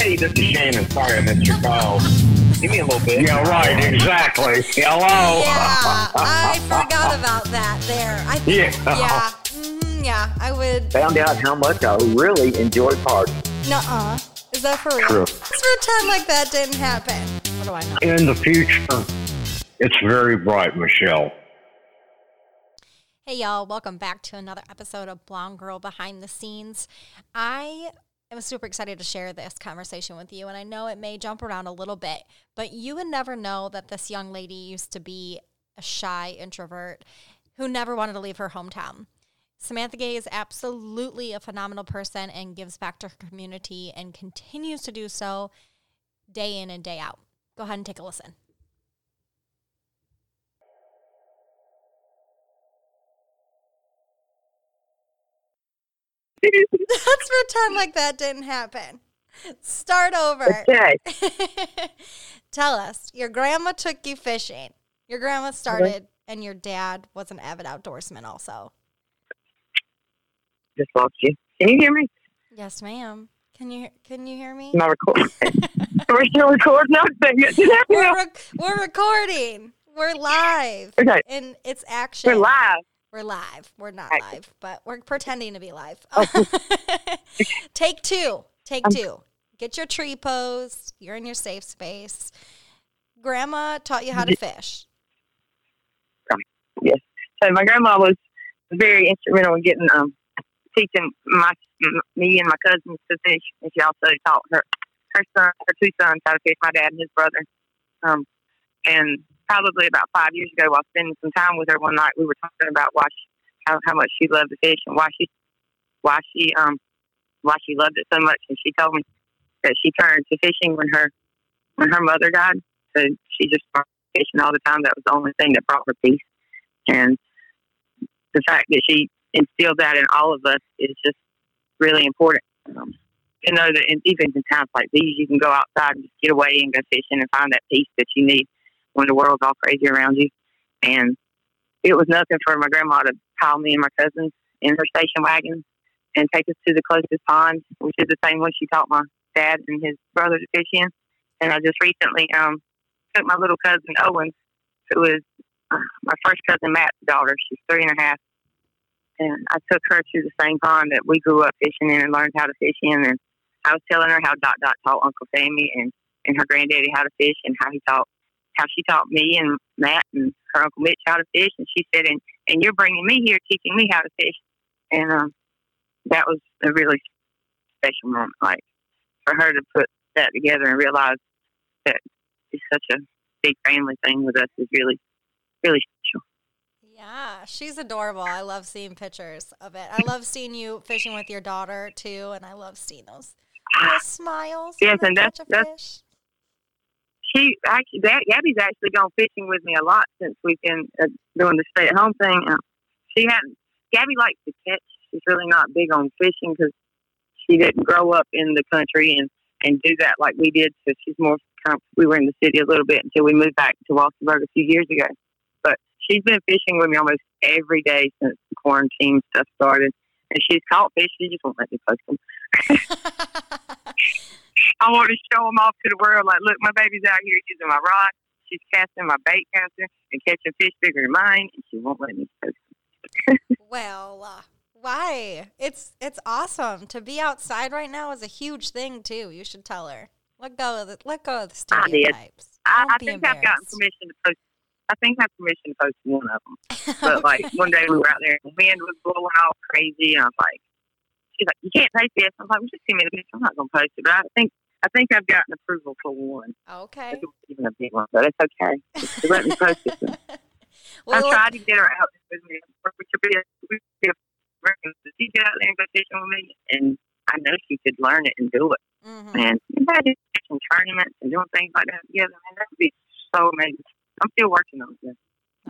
Hey, this is Shannon. Sorry I missed your call. Give me a little bit. Yeah, right, exactly. Hello. Yeah, I forgot about that there. I Yeah. yeah, mhm, yeah, I would. Found out how much I really enjoy parties. Nuh-uh. Is that for real? True. Let's pretend like that didn't happen. What do I know? In the future, it's very bright, Michelle. Hey y'all, welcome back to another episode of Blonde Girl Behind the Scenes. I am super excited to share this conversation with you, and I know it may jump around a little bit, but you would never know that this young lady used to be a shy introvert who never wanted to leave her hometown. Samantha Gay is absolutely a phenomenal person and gives back to her community and continues to do so day in and day out. Go ahead and take a listen. Let's pretend like that didn't happen. Start over. Okay. Tell us, your grandma took you fishing. Your grandma uh-huh. started, and your dad was an avid outdoorsman also. Just lost you. Can you hear me? Yes, ma'am. Can you can you hear me? Am I recording? We're still recording everything. We're rec- we're recording. We're live, Okay. and it's action. We're live. We're live. We're not live, but we're pretending to be live. Oh. Take two. Take Um, two. Get your tree pose. You're in your safe space. Grandma taught you how to fish. Yes. So my grandma was very instrumental in getting um teaching my me and my cousins to fish, and she also taught her her son, her two sons, how to fish. My dad and his brother. Um, and probably about five years ago, while spending some time with her one night, we were talking about why she, how how much she loved to fish and why she why she um why she loved it so much. And she told me that she turned to fishing when her when her mother died. So she just fishing all the time. That was the only thing that brought her peace. And the fact that she instilled that in all of us is just really important. Um, to know that in, even in times like these, you can go outside and just get away and go fishing and find that peace that you need when the world's all crazy around you. And it was nothing for my grandma to pile me and my cousins in her station wagon and take us to the closest pond, which is the same one she taught my dad and his brother to fish in. And I just recently um, took my little cousin Owens, who is uh, my first cousin Matt's daughter. She's three and a half. And I took her to the same pond that we grew up fishing in and learned how to fish in. And I was telling her how Dot Dot taught Uncle Sammy and, and her granddaddy how to fish and how he taught how she taught me and Matt and her Uncle Mitch how to fish. And she said, and, and you're bringing me here teaching me how to fish. And um, that was a really special moment. Like for her to put that together and realize that it's such a big family thing with us is really, really special. Yeah, she's adorable. I love seeing pictures of it. I love seeing you fishing with your daughter too, and I love seeing those little smiles. Yes, and that's- that's- fish. She actually Gabby's actually gone fishing with me a lot since we've been uh, doing the stay at home thing. Uh, she hadn't. Gabby likes to catch. She's really not big on fishing because she didn't grow up in the country and and do that like we did. So she's more. We were in the city a little bit until we moved back to Walsenburg a few years ago. But she's been fishing with me almost every day since the quarantine stuff started. And she's caught fish. She just won't let me post them. I want to show them off to the world. Like, look, my baby's out here using my rod. She's casting my bait caster and catching fish bigger than mine, and she won't let me well, uh, why? It's it's awesome to be outside right now is a huge thing too. You should tell her. Let go of the let go of the I stereotypes. I, I be think I've gotten permission to post. I think I have permission to post one of them. But like one day we were out there, and the wind was blowing all crazy, and I was like, she's like, you can't post this. I'm like, well, just send me the picture. I'm not gonna post it, but I think I think I've gotten approval for one. okay. Even a big one, but it's okay. Just let me post it. Well, I tried to get her out with me. We could be a, we could be a. She get out there and go fishing with me, and I know she could learn it and do it. mhm. And if I did some tournaments and doing things like that together, man, that would be so amazing. I'm still working on it.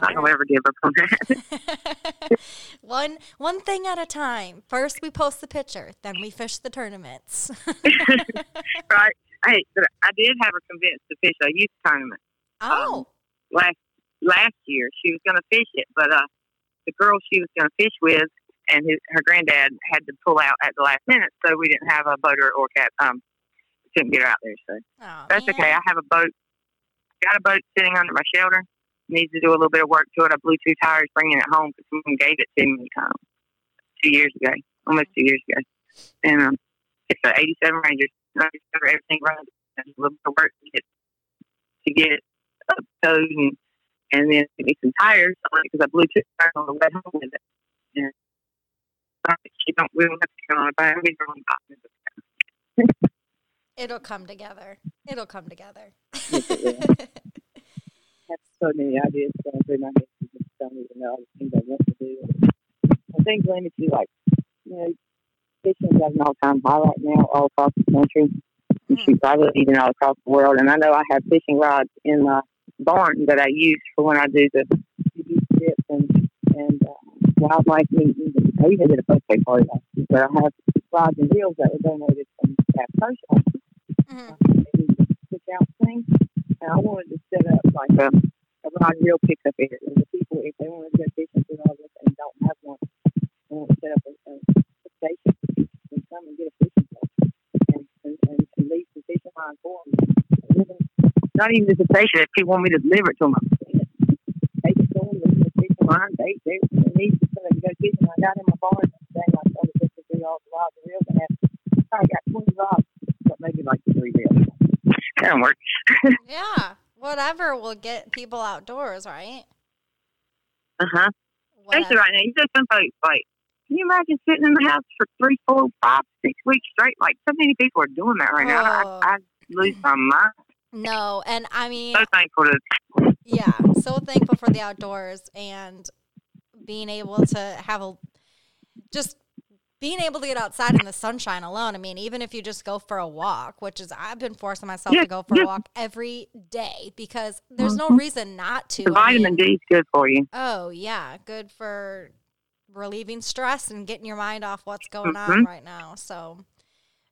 I don't ever give up on that. one one thing at a time. First we post the picture, then we fish the tournaments. right? Hey, but I did have her convinced to fish a youth tournament oh, last last year. She was going to fish it, but uh, the girl she was going to fish with and his, her granddad had to pull out at the last minute, so we didn't have a boater or cat um, couldn't get her out there. So Oh, that's man. okay. I have a boat. Got a boat sitting under my shelter. Needs to do a little bit of work to it. I blew two tires bringing it home because someone gave it to me um, two years ago, almost two years ago. And um, it's an '87 Ranger. I just cover everything runs. There's a little bit of work to get to get it up towed and and then give me some tires because I blew two tires on the way home with it. And uh, she don't we don't have to go on bike. We don't have to. It'll come together. It'll come together. have so many ideas going through my head. I just don't even know all the things I want to do. And things limit you, like, you know, fishing is at an all time high right now all across the country. And Mhm. shoot privately even all across the world. And I know I have fishing rods in my barn that I use for when I do the TV strips and, and uh, wildlife meetings. And I even did a birthday party last week where I have rods and reels that were donated from that person Mhm. maybe switch out things. And I wanted to set up like a, a reel pickup area. And the people, if they want to go fishing through all this and don't have one, they want to set up a, a, station to come and get a fishing pole and, and, and, and leave some fishing line for them. Not even just a station. If people want me to deliver it to them, Take it to them, leave the fishing line. They, they, they need to so they can go fishing. I got in my barn today. I started fishing through all the rods and reels. I I got 20 rods, but maybe like three reels. That don't work. Yeah. Whatever will get people outdoors, right? Uh huh. Especially right now. You just some folks like. Can you imagine sitting in the house for three, four, five, six weeks straight? Like so many people are doing that right now. Oh. I, I lose my mind. No, and I mean, So thankful to. yeah, so thankful for the outdoors and being able to have a just being able to get outside in the sunshine alone. I mean, even if you just go for a walk, which is I've been forcing myself Yeah, to go for yeah. a walk every day because there's no Mhm. reason not to. The I vitamin mean, D is good for you. Oh yeah, good for relieving stress and getting your mind off what's going on Mhm. right now. So,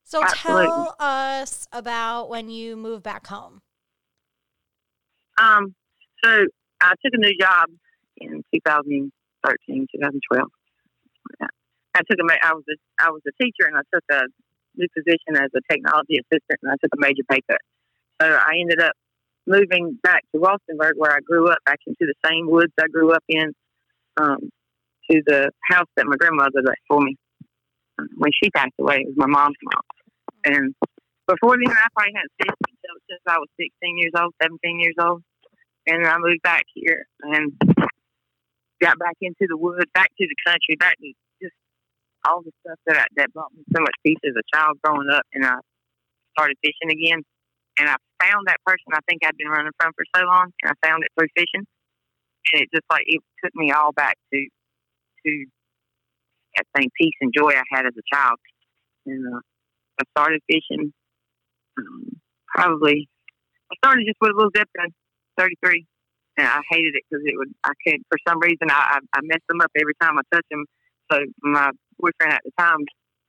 so Absolutely. tell us about when you move back home. Um, so I took a new job in 2013, 2012. I took a, ma- I was a, I was a teacher and I took a new position as a technology assistant and I took a major pay cut. So I ended up moving back to Walsenburg where I grew up, back into the same woods I grew up in, um, to the house that my grandmother left for me um, when she passed away. It was my mom's mom. And before then, I probably hadn't until since I was 16 years old, 17 years old. And I moved back here and got back into the woods, back to the country, back to all the stuff that I, that brought me so much peace as a child growing up. And I started fishing again. And I found that person I think I'd been running from for so long, and I found it through fishing. And it just like it took me all back to to that same peace and joy I had as a child. And uh, I started fishing um, probably. I started just with a little Zebco, 33, and I hated it because it would. I could for some reason I, I I messed them up every time I touched them. So my boyfriend at the time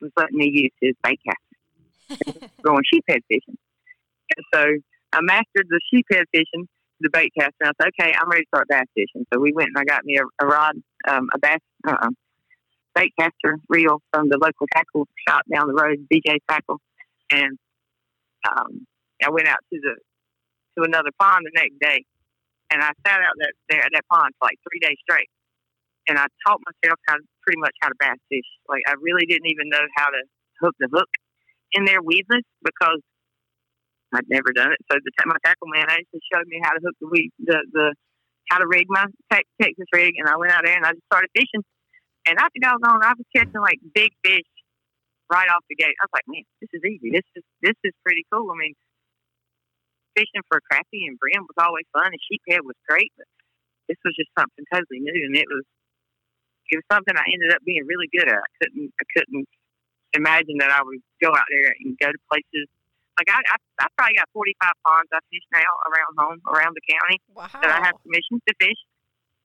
was letting me use his bait caster, going sheephead fishing. And so I mastered the sheephead fishing, the bait caster. And I said, okay, I'm ready to start bass fishing. So we went and I got me a, a rod, um, a bass, uh, bait caster reel from the local tackle shop down the road, BJ's Tackle, and um, I went out to the to another pond the next day, and I sat out there, there at that pond for like three days straight, and I taught myself how to, pretty much how to bass fish. Like I really didn't even know how to hook the hook in there weedless because I'd never done it. So the my tackle man actually showed me how to hook the weed, the the how to rig my Tex- Texas rig, and I went out there and I just started fishing. And after doggone, I was on I was catching like big fish right off the gate. I was like, man, this is easy. This is this is pretty cool. I mean, fishing for crappie and brim was always fun, and sheephead was great, but this was just something totally new, and it was it was something I ended up being really good at. I couldn't I couldn't imagine that I would go out there and go to places like I I, I probably got forty five ponds I fish now around home around the county Wow. that I have permission to fish.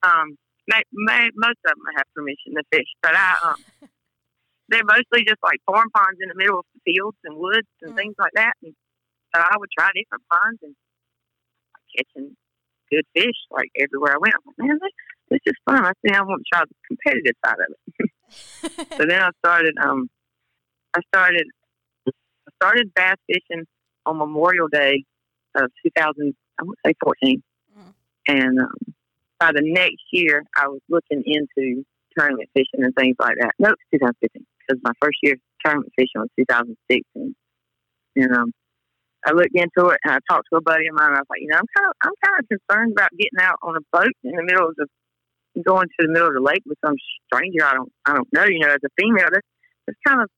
Um, may, may, most of them I have permission to fish, but I um, they're mostly just like farm ponds in the middle of the fields and woods and Mm. things like that. And so I would try different ponds and catching good fish like everywhere I went. I'm like, man, this, this is fun. I think I want to try the competitive side of it. So then I started um I started I started bass fishing on Memorial Day of 2000, I would say 14. Mm. And um, by the next year, I was looking into tournament fishing and things like that. No, Nope, 2015, because my first year tournament fishing was 2016. And um, I looked into it and I talked to a buddy of mine. And I was like, you know, I'm kind of I'm kind of concerned about getting out on a boat in the middle of the going to the middle of the lake with some stranger I don't I don't know. You know, as a female, that's, that's kind of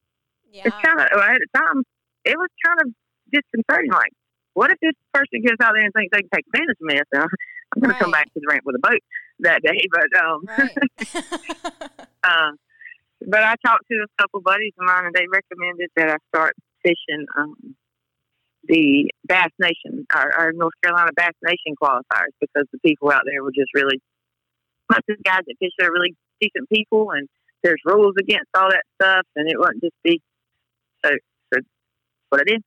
Yeah. it's kind of well, at the time it was kind of disconcerting. Like, what if this person gets out there and thinks they can take advantage of me? So I'm going to come back to the ramp with a boat that day. But um, Right. uh, but I talked to a couple buddies of mine, and they recommended that I start fishing um, the Bass Nation, our, our North Carolina Bass Nation qualifiers, because the people out there were just really most of guys that fish are really decent people, and there's rules against all that stuff, and it wasn't just be so. So what I did,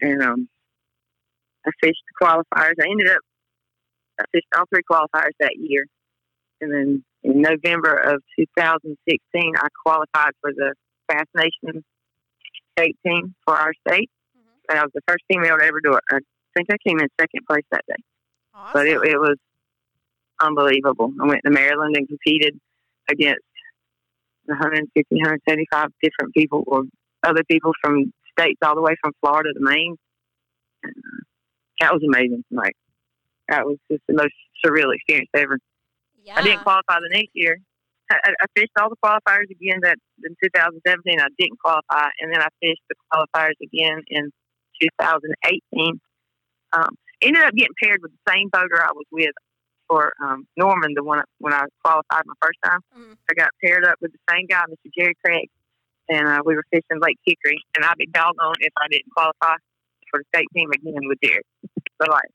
and um, I fished the qualifiers. I ended up I fished all three qualifiers that year, and then in November of 2016, I qualified for the Bass Nation state team for our state. Mhm. And I was the first female to ever do it. I think I came in second place that day, Awesome. but it, it was unbelievable. I went to Maryland and competed against 150, 175 different people or other people from states all the way from Florida to Maine. And, uh, that was amazing. Like, that was just the most surreal experience ever. yeah. I didn't qualify the next year. I, I I fished all the qualifiers again that in 2017 I didn't qualify, and then I fished the qualifiers again in 2018. Um, ended up getting paired with the same boater I was with for um, Norman, the one when I qualified my first time. Mhm. I got paired up with the same guy, Mr. Jerry Craig, and uh, we were fishing Lake Hickory. And I'd be doggone if I didn't qualify for the state team again with Jerry. So like,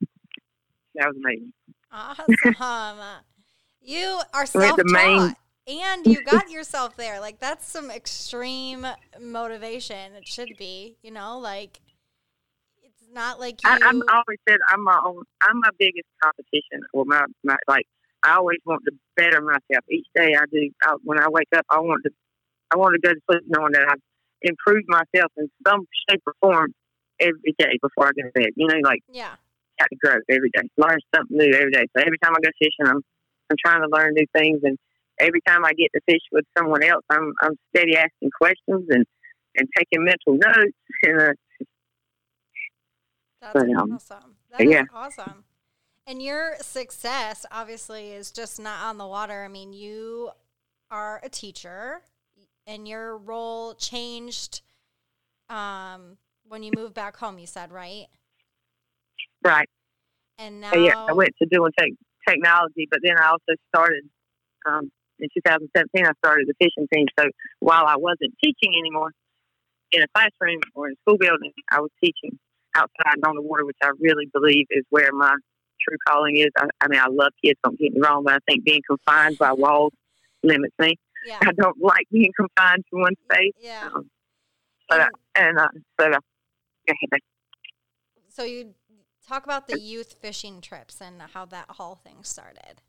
that was amazing. Awesome. you are self the main- taught and you got yourself there. Like that's some extreme motivation. It should be, you know, like not like you I, I'm always said I'm my own. I'm my biggest competition. Or my, my like I always want to better myself each day. I do. I, when I wake up, I want to. I want to go to sleep knowing that I've improved myself in some shape or form every day before I go to bed. You know, like Yeah. got to grow every day, learn something new every day. So every time I go fishing, I'm I'm trying to learn new things, and every time I get to fish with someone else, I'm I'm steady asking questions and and taking mental notes. And uh, That's But, um, awesome. That yeah. awesome. And your success obviously is just not on the water. I mean, you are a teacher and your role changed um, when you moved back home, you said, right? right. And now So, yeah, I went to doing tech technology, but then I also started um, in 2017. I started the fishing team. So while I wasn't teaching anymore in a classroom or in a school building, I was teaching outside and on the water, which I really believe is where my true calling is. I, I mean, I love kids. Don't get me wrong, but I think being confined by walls limits me. yeah. I don't like being confined to one space. Yeah. Um, but I, And uh, so uh, ahead. so you talk about the youth fishing trips and how that whole thing started.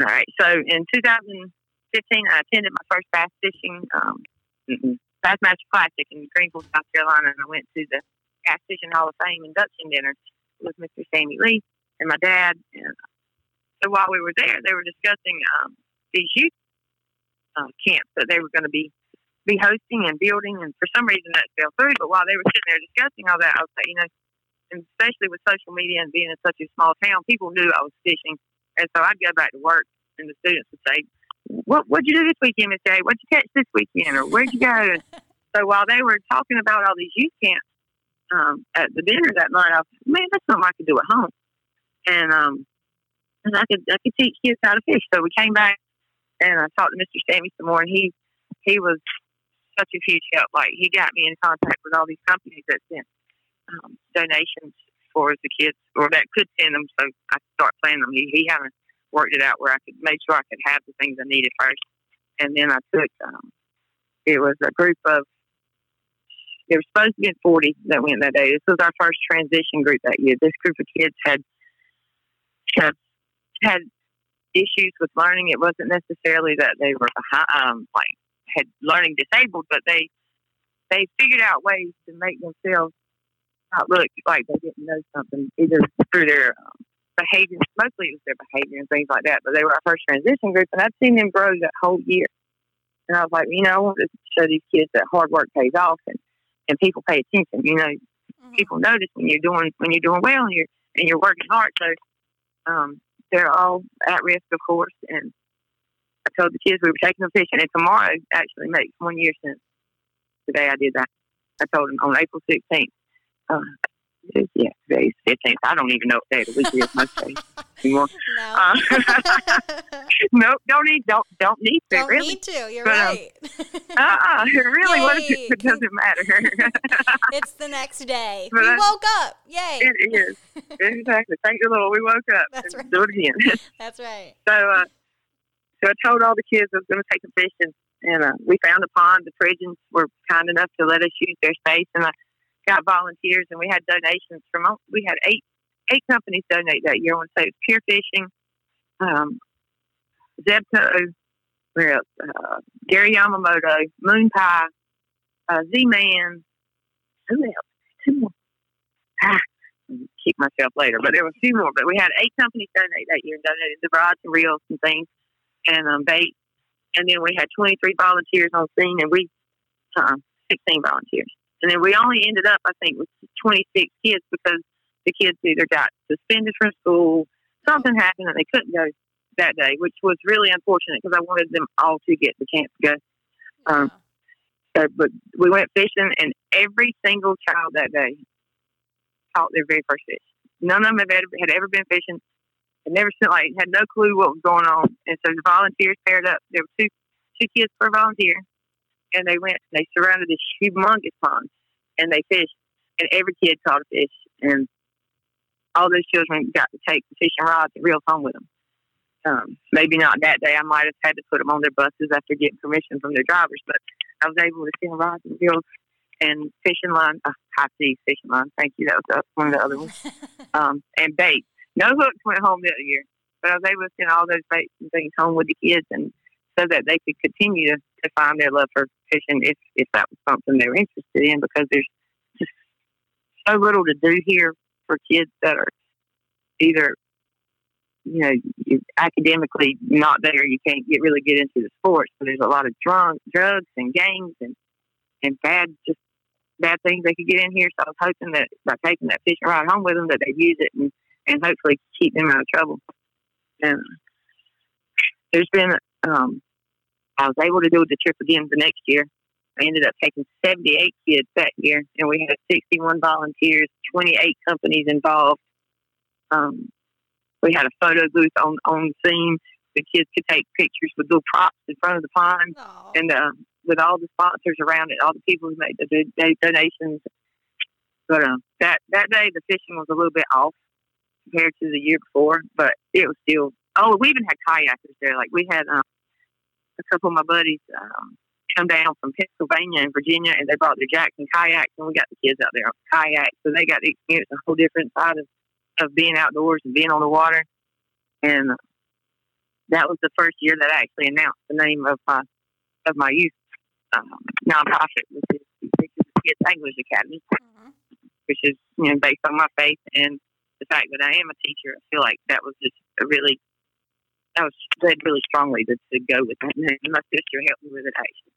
All right. So in 2015, I attended my first bass fishing um, mm-mm, Bassmaster Classic in Greenville, South Carolina, and I went to the Fishing Hall of Fame induction dinner with Mr. Sammy Lee and my dad. And so while we were there, they were discussing um, these youth uh, camps that they were going to be be hosting and building. And for some reason, that fell through. But while they were sitting there discussing all that, I was like, you know, and especially with social media and being in such a small town, people knew I was fishing. And so I'd go back to work, and the students would say, "What What'd you do this weekend, Miss J? What'd you catch this weekend, or where'd you go?" so while they were talking about all these youth camps um, at the dinner that night, I was, man, that's something I could do at home, and um, and I could I could teach kids how to fish. So we came back, and I talked to Mr. Sammy some more, and he he was such a huge help. Like he got me in contact with all these companies that sent um, donations for the kids, or that could send them, so I could start planning them. He he hadn't worked it out where I could make sure I could have the things I needed first, and then I took. Um, it was a group of. There were supposed to be 40 that went that day. This was our first transition group that year. This group of kids had had, had issues with learning. It wasn't necessarily that they were behind, um, like had learning disabled, but they they figured out ways to make themselves not look like they didn't know something either through their um, behavior. Mostly it was their behavior and things like that. But they were our first transition group, and I've seen them grow that whole year. And I was like, you know, I want to show these kids that hard work pays off, and and people pay attention. You know, Mhm. people notice when you're doing when you're doing well and you're and you're working hard. So um, they're all at risk, of course. And I told the kids we were taking them fishing, and tomorrow actually makes one year since the day I did that. I told them on April 16th. Uh, yeah, today's 15th. I don't even know what day the week is most days anymore. No. Nope, don't need don't don't need to Don't really. need to. You're But, um, right. Uh, really, what is Yay. it? It doesn't matter. it's the next day. But we woke up. Yay. it is exactly. Thank the Lord, we woke up. That's and right. Do it again. That's right. So, uh, so I told all the kids I was going to take them fishing, and uh, we found a pond. The Phrygians were kind enough to let us use their space, and I got volunteers, and we had donations from. We had eight eight companies donate that year. I want to say it Pure Fishing, um, Zebco, where else? Uh, Gary Yamamoto, Moon Pie, uh, Z Man. Who else? Two more. Ah, kick myself later, but there were a few more. But we had eight companies donate that year and donated the rods and reels and things and um, bait. And then we had 23 volunteers on scene, and we, uh, 16 volunteers. And then we only ended up, I think, with 26 kids because the kids either got suspended from school, something happened, and they couldn't go that day, which was really unfortunate because I wanted them all to get the chance to go. Um, So, but we went fishing, and every single child that day caught their very first fish. None of them had ever, had ever been fishing. Had never seen like had no clue what was going on. And so the volunteers paired up. There were two two kids per volunteer, and they went. They surrounded this humongous pond, and they fished. And every kid caught a fish, and all those children got to take the fishing rods and reels home with them. Um, maybe not that day. I might have had to put them on their buses after getting permission from their drivers, but I was able to send rods and reels and fishing line, uh, high seas fishing line. Thank you. That was one of the other ones. Um, and bait. No hooks went home that year, but I was able to send all those baits and things home with the kids, and so that they could continue to, to find their love for fishing if if that was something they were interested in. Because there's just so little to do here for kids that are either you know you academically not there. You can't get really get into the sports. So there's a lot of drunk drugs and gangs and and bad just bad things they could get in here. So I was hoping that by taking that fishing rod home with them, that they'd use it and, and hopefully keep them out of trouble. And there's been, um, I was able to do the trip again the next year. I ended up taking 78 kids that year, and we had 61 volunteers, 28 companies involved. Um, we had a photo booth on on scene. The kids could take pictures with little props in front of the pond Aw. and uh, with all the sponsors around it, all the people who made the do- do- donations. But uh, that that day, the fishing was a little bit off compared to the year before, but it was still. Oh, we even had kayakers there. Like we had um, a couple of my buddies um, come down from Pennsylvania and Virginia, and they brought their Jackson kayaks, and we got the kids out there on kayaks, so they got to experience a whole different side of of being outdoors and being on the water. And that was the first year that I actually announced the name of my of my youth um, nonprofit, which is the Fishers of Kids Anglers Academy, Mhm. which is you know based on my faith and the fact that I am a teacher. I feel like that was just a really I was led really strongly to, to go with that name. And my sister helped me with it actually.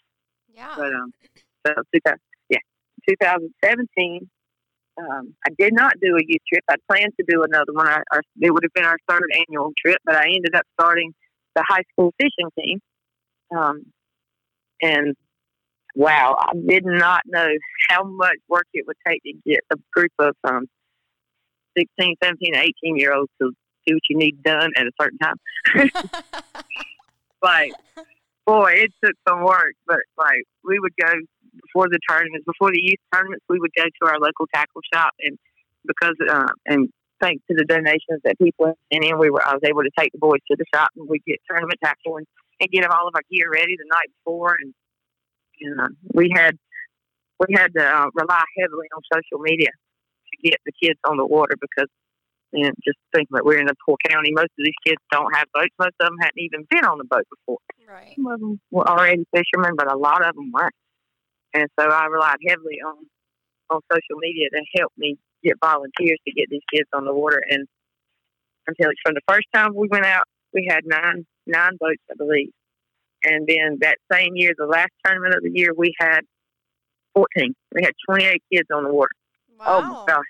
Yeah. But um, so 2000, yeah, 2017. Um, I did not do a youth trip. I planned to do another one. I, our, it would have been our third annual trip, but I ended up starting the high school fishing team. Um, and wow, I did not know how much work it would take to get a group of um, 16, 17, 18 year olds to do what you need done at a certain time. like, boy, it took some work, but like we would go before the tournaments, before the youth tournaments, we would go to our local tackle shop, and because uh, and thanks to the donations that people sent in, we were I was able to take the boys to the shop and we get tournament tackle and, and get them all of our gear ready the night before, and, and uh, we had we had to uh, rely heavily on social media to get the kids on the water because. You know, just thinking that we're in a poor county, most of these kids don't have boats. Most of them hadn't even been on a boat before right. some of them were already fishermen, but a lot of them weren't. And so I relied heavily on on social media to help me get volunteers to get these kids on the water. And until from the first time we went out, we had nine nine boats, I believe. And then that same year, the last tournament of the year, we had 14. We had 28 kids on the water. Wow. Oh my gosh,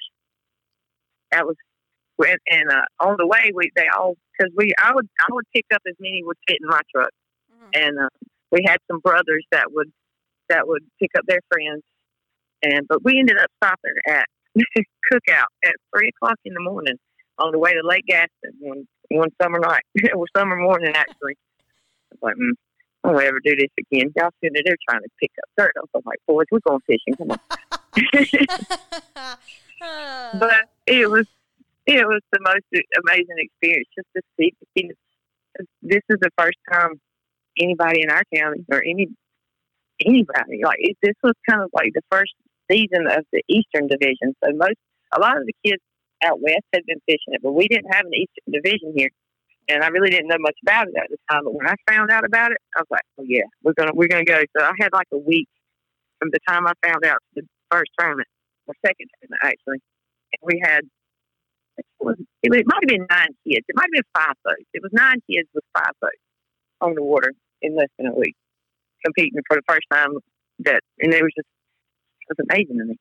that was. And, and uh, on the way, we they all because we I would I would pick up as many would fit in my truck, Mhm. and uh, we had some brothers that would that would pick up their friends, and but we ended up stopping at cookout at three o'clock in the morning on the way to Lake Gaston one one summer night or summer morning actually. I was like, mm, I won't ever do this again. Y'all sitting there trying to pick up dirt. I was like, boys, we're going fishing. Come on. But it was it was the most amazing experience just to see the kids. This is the first time anybody in our county or any anybody like it, this was kind of like the first season of the Eastern Division. So most a lot of the kids out west had been fishing it, but we didn't have an Eastern Division here. And I really didn't know much about it at the time. But when I found out about it, I was like, "Oh yeah, we're gonna we're gonna go." So I had like a week from the time I found out to the first tournament, or second tournament actually, and we had it, was, it, it might have been nine kids. It might have been five boats. It was nine kids with five boats on the water in less than a week, competing for the first time. That and it was just it was amazing to me.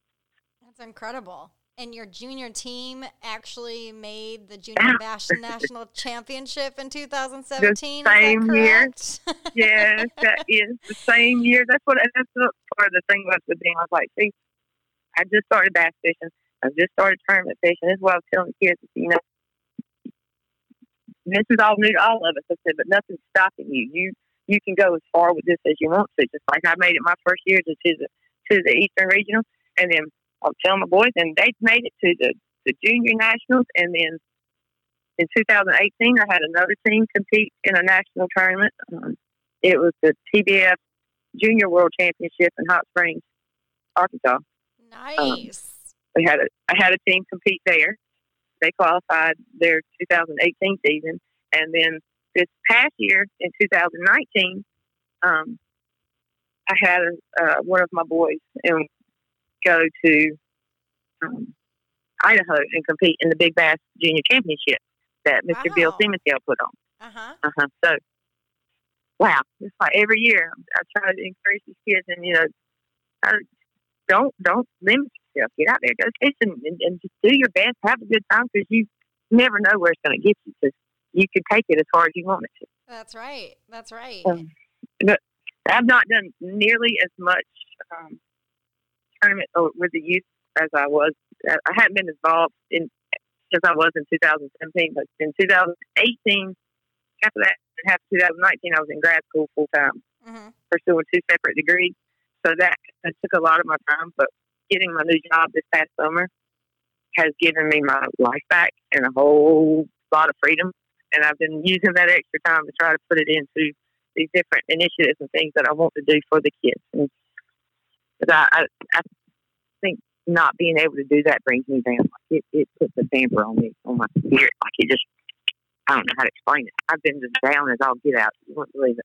That's incredible. And your junior team actually made the Junior Bass National Championship in 2017. is that same year. yes, that is the same year. That's what that's what part of the thing was with them. I was like, see, I just started bass fishing. I just started tournament fishing. This is what I was telling the kids. You know, this is all new to all of us. I said, but nothing's stopping you. You you can go as far with this as you want to. Just like I made it my first year to the to the Eastern Regional, and then I'll tell my boys, and they made it to the the Junior Nationals, and then in 2018, I had another team compete in a national tournament. Um, it was the TBF Junior World Championship in Hot Springs, Arkansas. nice. We had a I had a team compete there. They qualified their 2018 season, and then this past year in 2019, um, I had uh, one of my boys and go to um, Idaho and compete in the Big Bass Junior Championship that Mr. Bill Wow. Put on. Uh huh. Uh-huh. So, wow, it's like every year I try to encourage these kids, and you know, I, don't don't limit yourself. Get out there, go fishing, and, and just do your best. Have a good time because you never know where it's going to get you. Because you can take it as far as you want it to. That's right. That's right. Um, but I've not done nearly as much um, tournament with the youth as I was. I hadn't been involved in since I was in 2017, but in 2018, after that, and half 2019, I was in grad school full time, hmm pursuing two separate degrees. So that, that took a lot of my time. But getting my new job this past summer has given me my life back and a whole lot of freedom. And I've been using that extra time to try to put it into these different initiatives and things that I want to do for the kids. And I, I, I think not being able to do that brings me down. Like it, it puts a damper on me, on my spirit. Like it just, I don't know how to explain it. I've been just down as I'll get out. You won't believe it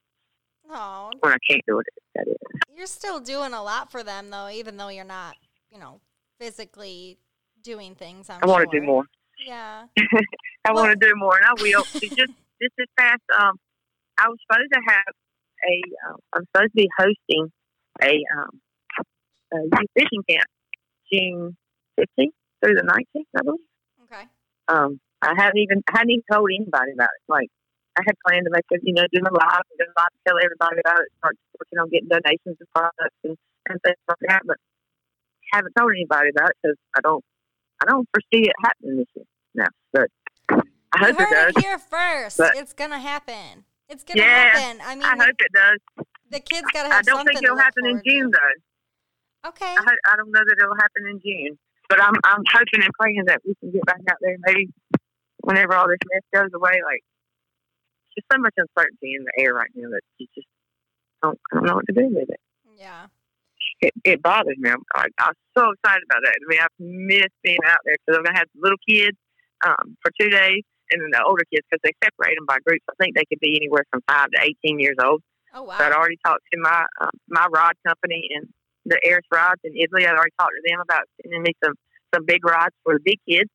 Oh, when I can't do it. That is. you're still doing a lot for them, though, even though you're not, you know, physically doing things. I'm I want to sure. do more. Yeah. I Well- want to do more, and I will. It's just this this past, um, I was supposed to have a. Um, I'm supposed to be hosting a, um, a youth fishing camp June 15th through the 19th, I believe. Okay. Um, I haven't even I hadn't even told anybody about it. Like I had planned to make it, you know, do my live and do a live, tell everybody about it, start working on getting donations and products and, and things like that. But haven't told anybody about it because I don't I don't foresee it happening this year. No, but I You hope it heard does. it here first. But- it's gonna happen. It's gonna Yeah, happen. I mean, I hope it does. the kids gotta have. I don't think it'll happen in forward to. June though. Okay. I, I don't know that it'll happen in June, but I'm I'm hoping and praying that we can get back out there maybe whenever all this mess goes away. Like, there's so much uncertainty in the air right now that you just don't I don't know what to do with it. Yeah. It, it bothers me. I'm, I, I'm so excited about that. I mean, I've missed being out there because I'm gonna have little kids um, for two days, and then the older kids because they separate them by groups. I think they could be anywhere from five to 18 years old. Oh wow. So I'd already talked to my um, my rod company and the Eris Rods in Italy. I'd already talked to them about sending me some some big rods for the big kids.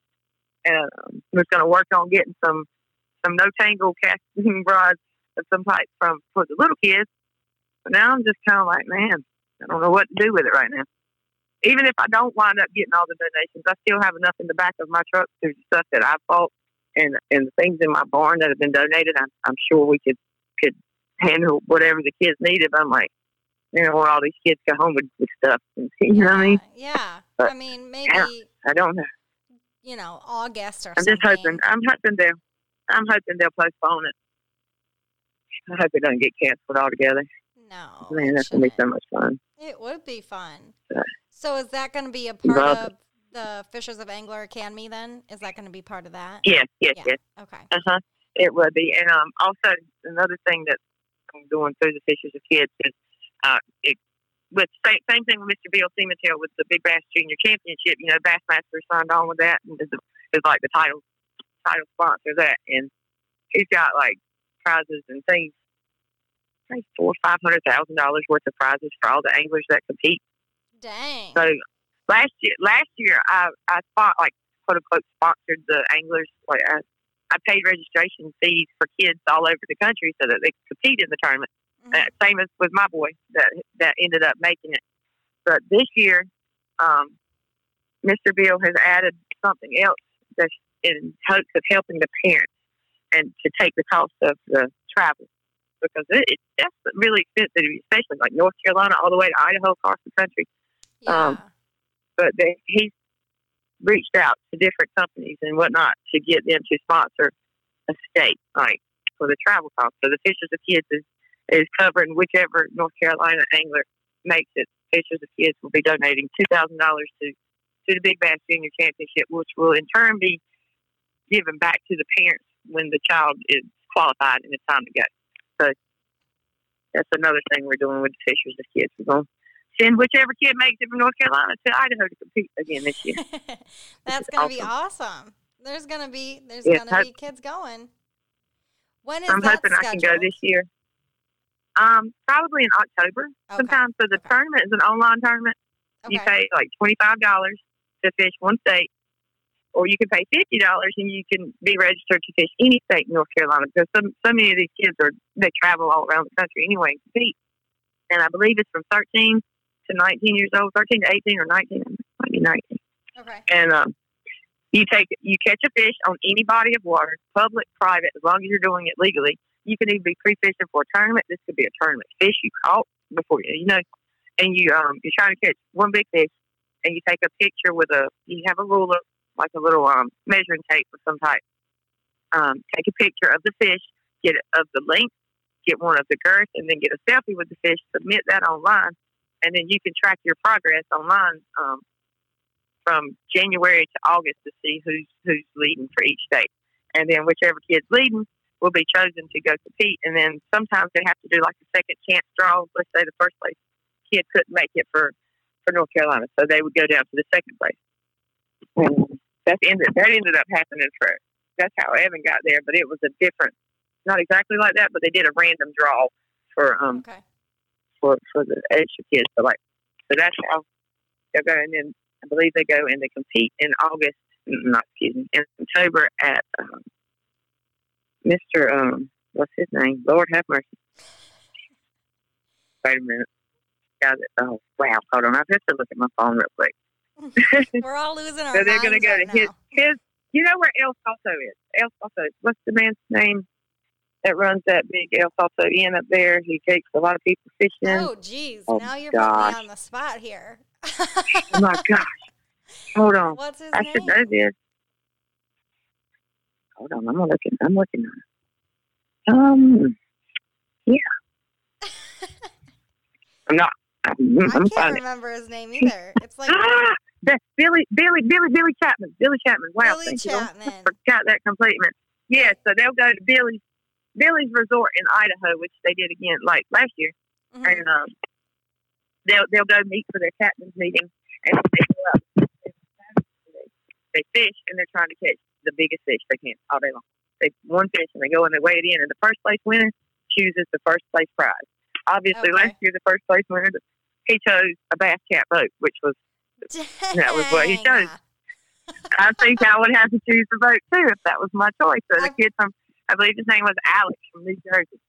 And um, was going to work on getting some some no tangle casting rods of some type from for the little kids. But now I'm just kind of like, man, I don't know what to do with it right now. Even if I don't wind up getting all the donations, I still have enough in the back of my truck to stuff that I bought and and the things in my barn that have been donated. I'm, I'm sure we could could handle whatever the kids needed. I'm like, you know, where all these kids go home with, with stuff. And, you know what I mean? Yeah. But, I mean, maybe, I don't know. you know, August or something. I'm something. just hoping. I'm hoping they'll. I'm hoping they'll postpone it. I hope it doesn't get canceled altogether. No. Man, it that's gonna be so much fun. It would be fun. Yeah. So is that going to be a part Love of the Fishers of Angler Academy then? Is that going to be part of that? Yes, yes, Yeah. yes. Okay. Uh huh. It would be, and um, also another thing that I'm doing through the Fishers of Kids is uh, it, with same same thing with Mr. Bill Siemantel with the Big Bass Junior Championship. You know, Bassmaster signed on with that and is, is like the title title sponsor of that, and he's got like prizes and things, like four five hundred thousand dollars worth of prizes for all the anglers that compete. Dang. So last year, last year I I spot like quote unquote sponsored the anglers. Like I, I paid registration fees for kids all over the country so that they could compete in the tournament. Mhm. Uh, same as with my boy that that ended up making it. But this year, um, Mr. Bill has added something else that's in hopes of helping the parents and to take the cost of the travel because it, it that's really expensive, especially like North Carolina all the way to Idaho across the country yeah. um, but they, he's reached out to different companies and whatnot to get them to sponsor a state, like for the travel cost. So the Fishers of Kids is, is covering whichever North Carolina angler makes it. Fishers of Kids will be donating two thousand dollars to to the Big Bass Junior Championship, which will in turn be given back to the parents when the child is qualified and it's time to go. So that's another thing we're doing with the Fishers of Kids. We're going to send whichever kid makes it from North Carolina to Idaho to compete again this year. That's going to be awesome. awesome. There's going to be there's Yeah, going to be kids going. When is I'm that hoping I can go this year. Um, probably in October Okay, sometime. So the okay. tournament is an online tournament. You pay like twenty five dollars to fish one state, or you can pay fifty dollars and you can be registered to fish any state in North Carolina because some so many of these kids are they travel all around the country anyway and compete. And I believe it's from thirteen to nineteen years old, thirteen to eighteen or nineteen, might be nineteen. Okay. and um, you take you catch a fish on any body of water, public, private, as long as you're doing it legally. You can either be pre fishing for a tournament. This could be a tournament fish you caught before you you know, and you um you're trying to catch one big fish, and you take a picture with a you have a ruler like a little um measuring tape of some type. Um, take a picture of the fish, get of the length, get one of the girth, and then get a selfie with the fish. Submit that online, and then you can track your progress online. Um, from January to August to see who's who's leading for each state, and then whichever kid's leading will be chosen to go compete. And then sometimes they have to do like a second chance draw. Let's say the first place kid couldn't make it for for North Carolina, so they would go down to the second place. And that ended that ended up happening for that's how Evan got there, but it was a different, not exactly like that, but they did a random draw for um Okay. for for the extra kids. So like, so that's how they'll go, and then I believe they go and they compete in August. n- Not excuse me, in October at um, Mr. Um, what's his name? Lord have mercy. Wait a minute. Got it. Oh wow! Hold on, I have to look at my phone real quick. We're all losing our So they're going to go right to his his. You know where El Salto is? El Salto. What's the man's name that runs that big El Salto Inn up there? He takes a lot of people fishing. Oh, geez. Oh, now you're putting gosh. me on the spot here. Oh my gosh! Hold on. What's his I name? should know this. Hold on, I'm looking. I'm looking on. Um, yeah. I'm not. I'm, I I'm can't finding. remember his name either. It's like Ah, that's Billy, Billy, Billy, Billy Chapman. Billy Chapman. Wow, Billy thank you. I forgot that completely. Yeah, so they'll go to Billy's Billy's Resort in Idaho, which they did again like last year, Mhm. and um, they'll they'll go meet for their captain's meeting, and they go up. They fish, and they're trying to catch the biggest fish they can all day long. They one fish, and they go and they weigh it in, and the first place winner chooses the first place prize. Obviously, Okay. last year the first place winner he chose a bass cat boat, which was that was what he chose. I think I would have to choose the boat too if that was my choice. So the kid from, I believe his name was Alex from New Jersey,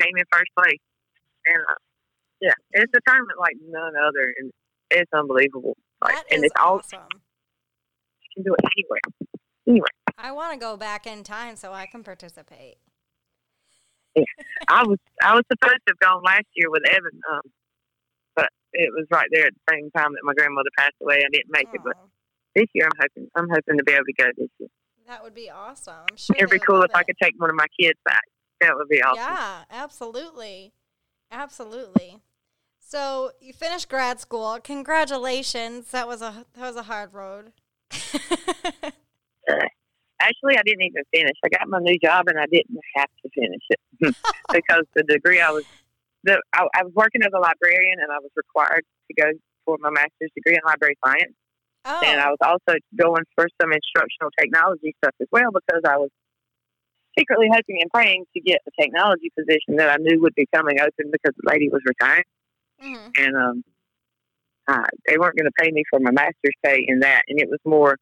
came in first place. And uh, yeah, it's a tournament like none other, and it's unbelievable. Like, That and it's all awesome. you can do it anywhere. Anywhere. I want to go back in time so I can participate. Yeah. I was I was supposed to have gone last year with Evan, um, it was right there at the same time that my grandmother passed away. I didn't make it, but this year I'm hoping I'm hoping to be able to go this year. that would be awesome. I'm sure It'd be cool if I could take one of my kids back. That would be awesome. Yeah, absolutely. Absolutely. So you finished grad school. Congratulations. That was a that was a hard road. Uh, actually, I didn't even finish. I got my new job and I didn't have to finish it because the degree I was the I, I was working as a librarian and I was required to go for my master's degree in library science. oh. And I was also going for some instructional technology stuff as well because I was secretly hoping and praying to get a technology position that I knew would be coming open because the lady was retiring. Mhm. And um, uh, they weren't going to pay me for my master's pay in that. And it was more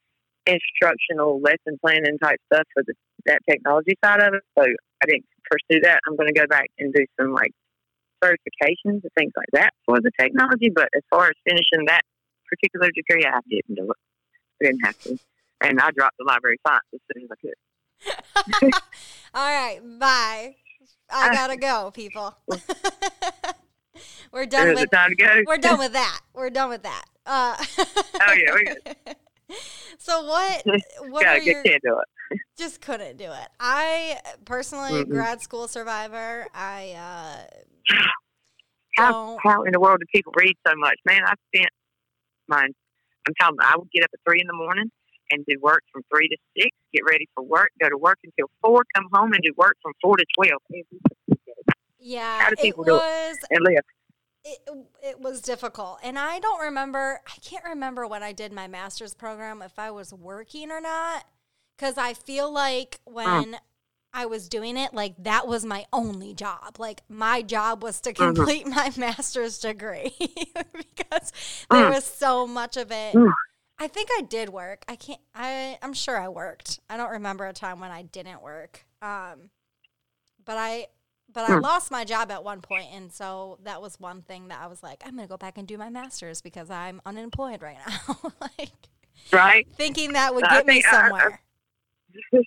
instructional lesson planning type stuff for the, that technology side of it. So I didn't pursue that. I'm going to go back and do some like certifications and things like that for the technology. But as far as finishing that particular degree, I didn't do it. I didn't have to. And I dropped the library science as soon as I could. All right, bye. I gotta go, people. we're done with it time to go? we're done with that. We're done with that. Uh, Oh, yeah, we're good. so what? What Got are your? kid it. Just couldn't do it. I personally, Mm-mm. grad school survivor. I uh, How, how in the world do people read so much? Man, I spent mine. I'm telling you, I would get up at three in the morning and do work from three to six, get ready for work, go to work until four, come home and do work from four to twelve every single day, Yeah, How do people do it? and live. It, it was difficult. And i don't remember i can't remember when i did my master's program if i was working or not because i feel like when i was doing it like that was my only job. Like my job was to Mhm. complete my master's degree because there Mm. was so much of it. Mm. i think i did work. I can't i i'm sure i worked. I don't remember a time when i didn't work. Um but i but I Hmm. lost my job at one point, and so that was one thing that I was like, I'm gonna go back and do my master's because I'm unemployed right now. like Right? thinking that would get me think I- I- somewhere.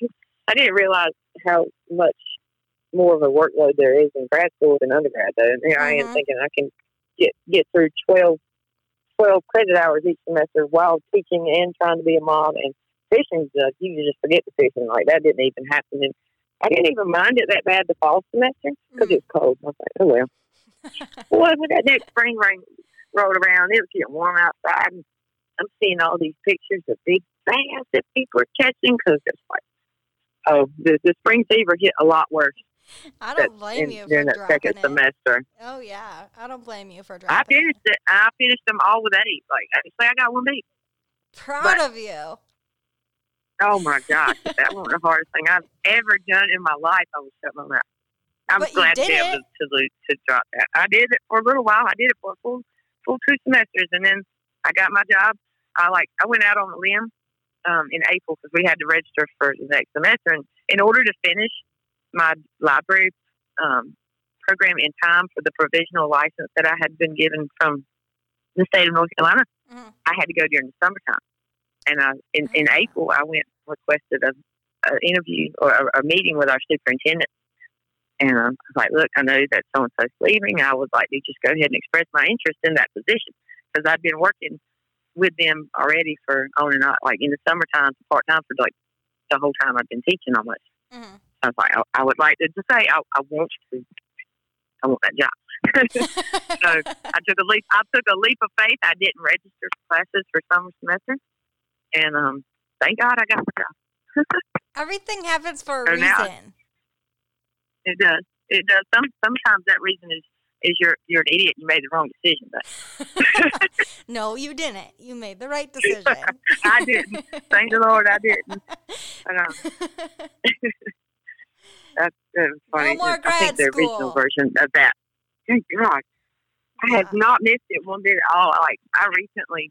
I didn't realize how much more of a workload there is in grad school than undergrad, though. And here I am Mhm. thinking I can get get through 12, 12 credit hours each semester while teaching and trying to be a mom. And fishing, uh, you can just forget the fishing. Like that didn't even happen. And I didn't even mind it that bad the fall semester because it was cold. I was like, oh well. well, when that next spring rain rolled around, it was getting warm outside. And I'm seeing all these pictures of big bass that people are catching because it's like, oh, the, the spring fever hit a lot worse I don't blame in- you for that dropping second it. semester. Oh yeah, I don't blame you for dropping. I finished it. I finished them all with eight. Like, I say I got one B. Proud but- of you. Oh my gosh, that was the hardest thing I've ever done in my life. I was shut my mouth. I'm But glad to be able to, to to drop that. I did it for a little while. I did it for a full full two semesters, and then I got my job. I like I went out on a limb um, in April because we had to register for the next semester, and in order to finish my library um, program in time for the provisional license that I had been given from the state of North Carolina, Mhm. I had to go during the summertime. And I, in, in Ah. April, I went requested a, a interview or a, a meeting with our superintendent. And I was like, look, I know that so and so's leaving. I would like to just go ahead and express my interest in that position because I've been working with them already for on and on, like in the summertime, part time for like the whole time I've been teaching almost. Mhm. I was like, I, I would like to just say, I, I want to, I want that job. so I took a leap. I took a leap of faith. I didn't register for classes for summer semester, and um, thank God I got the job. Everything happens for a So now- reason. It does. It does. Some sometimes that reason is is you're you're an idiot. You made the wrong decision, but no, you didn't. You made the right decision. I didn't. Thank the Lord, I didn't. Um, that's that was funny. more I think the original school. version of that. Thank God. I have not missed it one bit at all. Like I recently,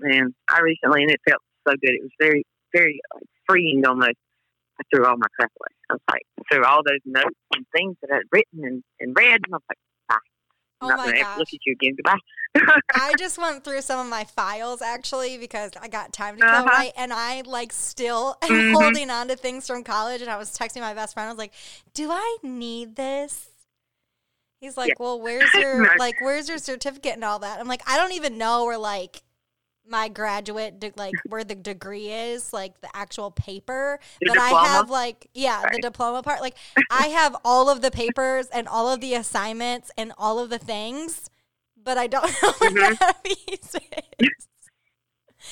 man, I recently, and it felt so good. It was very, very like, freeing almost. I threw all my crap away. I was like, threw all those notes and things that I'd written and, and read, and I was like, bye. I'm Oh not my going to ever gosh. look at you again. Goodbye. I just went through some of my files actually because I got time to kill Uh-huh. right, and I like still am Mhm. holding on to things from college. And I was texting my best friend. I was like, "Do I need this?" He's like, Yeah. "Well, where's your like where's your certificate and all that?" I'm like, "I don't even know where like my graduate de- like where the degree is, like the actual paper, The but I have like yeah, the diploma part. Like I have all of the papers and all of the assignments and all of the things." But I don't know where Mhm. that piece is.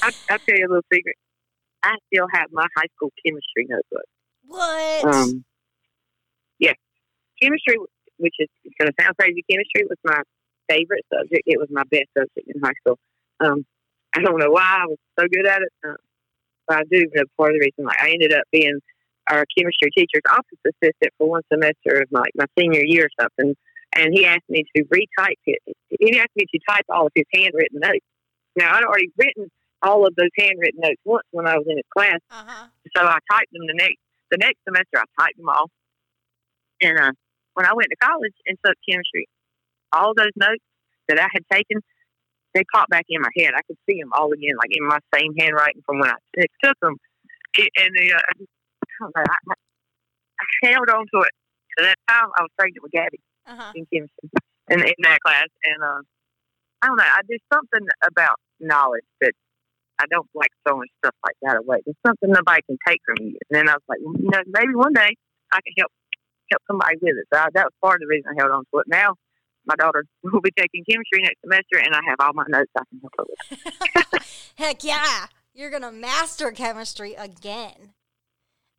I, I'll tell you a little secret. I still have my high school chemistry notebook. What? Um, yeah, chemistry, which is going to sound crazy, chemistry was my favorite subject. It was my best subject in high school. Um, I don't know why I was so good at it, but I do know part of the reason. Like I ended up being our chemistry teacher's office assistant for one semester of like my senior year or something, and he asked me to retype it. He asked me to type all of his handwritten notes. Now I'd already written all of those handwritten notes once when I was in his class. uh huh. So I typed them the next the next semester. I typed them all, and uh, when I went to college and took chemistry, all those notes that I had taken, they popped back in my head. I could see them all again, like in my same handwriting from when I took them. And the, uh, I, know, I, I held on to it. So that time I was pregnant with Gabby Uh huh. in chemistry in, in that class, and uh, I don't know. I there's something about knowledge that I don't like throwing stuff like that away. There's something nobody can take from you. And then I was like, well, you know, maybe one day I can help help somebody with it. So I, that was part of the reason I held on to it. Now my daughter will be taking chemistry next semester, and I have all my notes I can help her with. Heck yeah! You're gonna master chemistry again.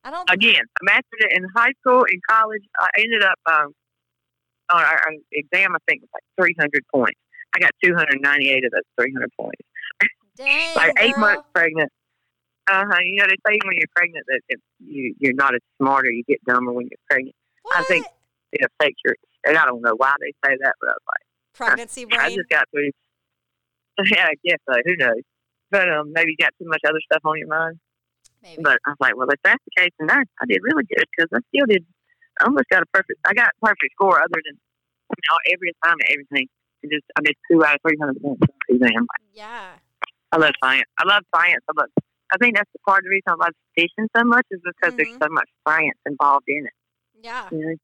I don't. Again, I mastered it in high school, in college. I ended up um, on our, our exam. I think it was like 300 points. I got 298 of those 300 points. Dang, like eight girl. months pregnant. Uh huh. You know they say when you're pregnant that if you you're not as smart or you get dumber when you're pregnant. I think it affects your. And I don't know why they say that, but I was like, pregnancy right I just got through. Yeah, I guess so. Who knows? But um, maybe you got too much other stuff on your mind. Maybe. But I was like, well, if that's the case, then I, I did really good because I still did. I almost got a perfect. I got a perfect score other than you know every assignment, everything. It just I did two out of three hundred points on the exam. yeah. I love science. I love science. I love. I think that's the part of the reason I love fishing so much is because there's Mhm. so much science involved in it. Yeah. You know?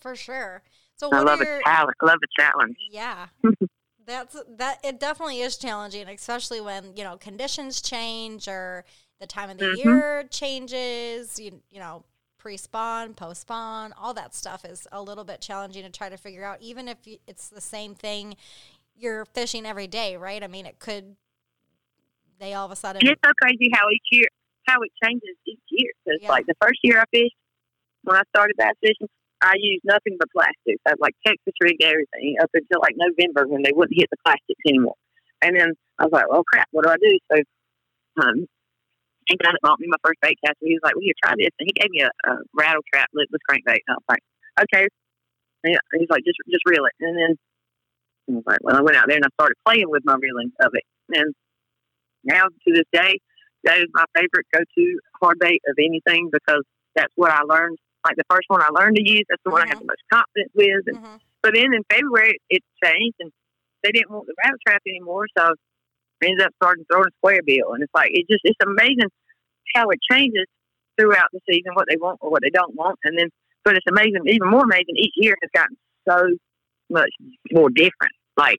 For sure. So I love are a challenge. I love a challenge. Yeah. That's that it definitely is challenging, especially when, you know, conditions change or the time of the Mhm. year changes, you you know, pre-spawn, post-spawn, all that stuff is a little bit challenging to try to figure out even if you, it's the same thing you're fishing every day, right? I mean, it could they all of a sudden it's so crazy how each year, how it changes each year. Because Yeah. like the first year I fished, when I started bass fishing, I used nothing but plastics. I like Texas rigged everything up until like November when they wouldn't hit the plastics anymore. And then I was like, well, crap, what do I do? So, um, guy that bought me my first bait caster, he was like, well, here, try this. And he gave me a, a rattle trap lipless crankbait. And I was like, okay. And he's like, just just reel it. And then I was like, well, I went out there and I started playing with my reeling of it. And now to this day, that is my favorite go-to hard bait of anything because that's what I learned. Like the first one I learned to use, that's the one I had the most confidence with. And Mhm. but then in February it changed and they didn't want the rattle trap anymore, so I ended up starting throwing a square bill. And it's like it just it's amazing how it changes throughout the season, what they want or what they don't want. And then but it's amazing even more amazing each year has gotten so much more different. Like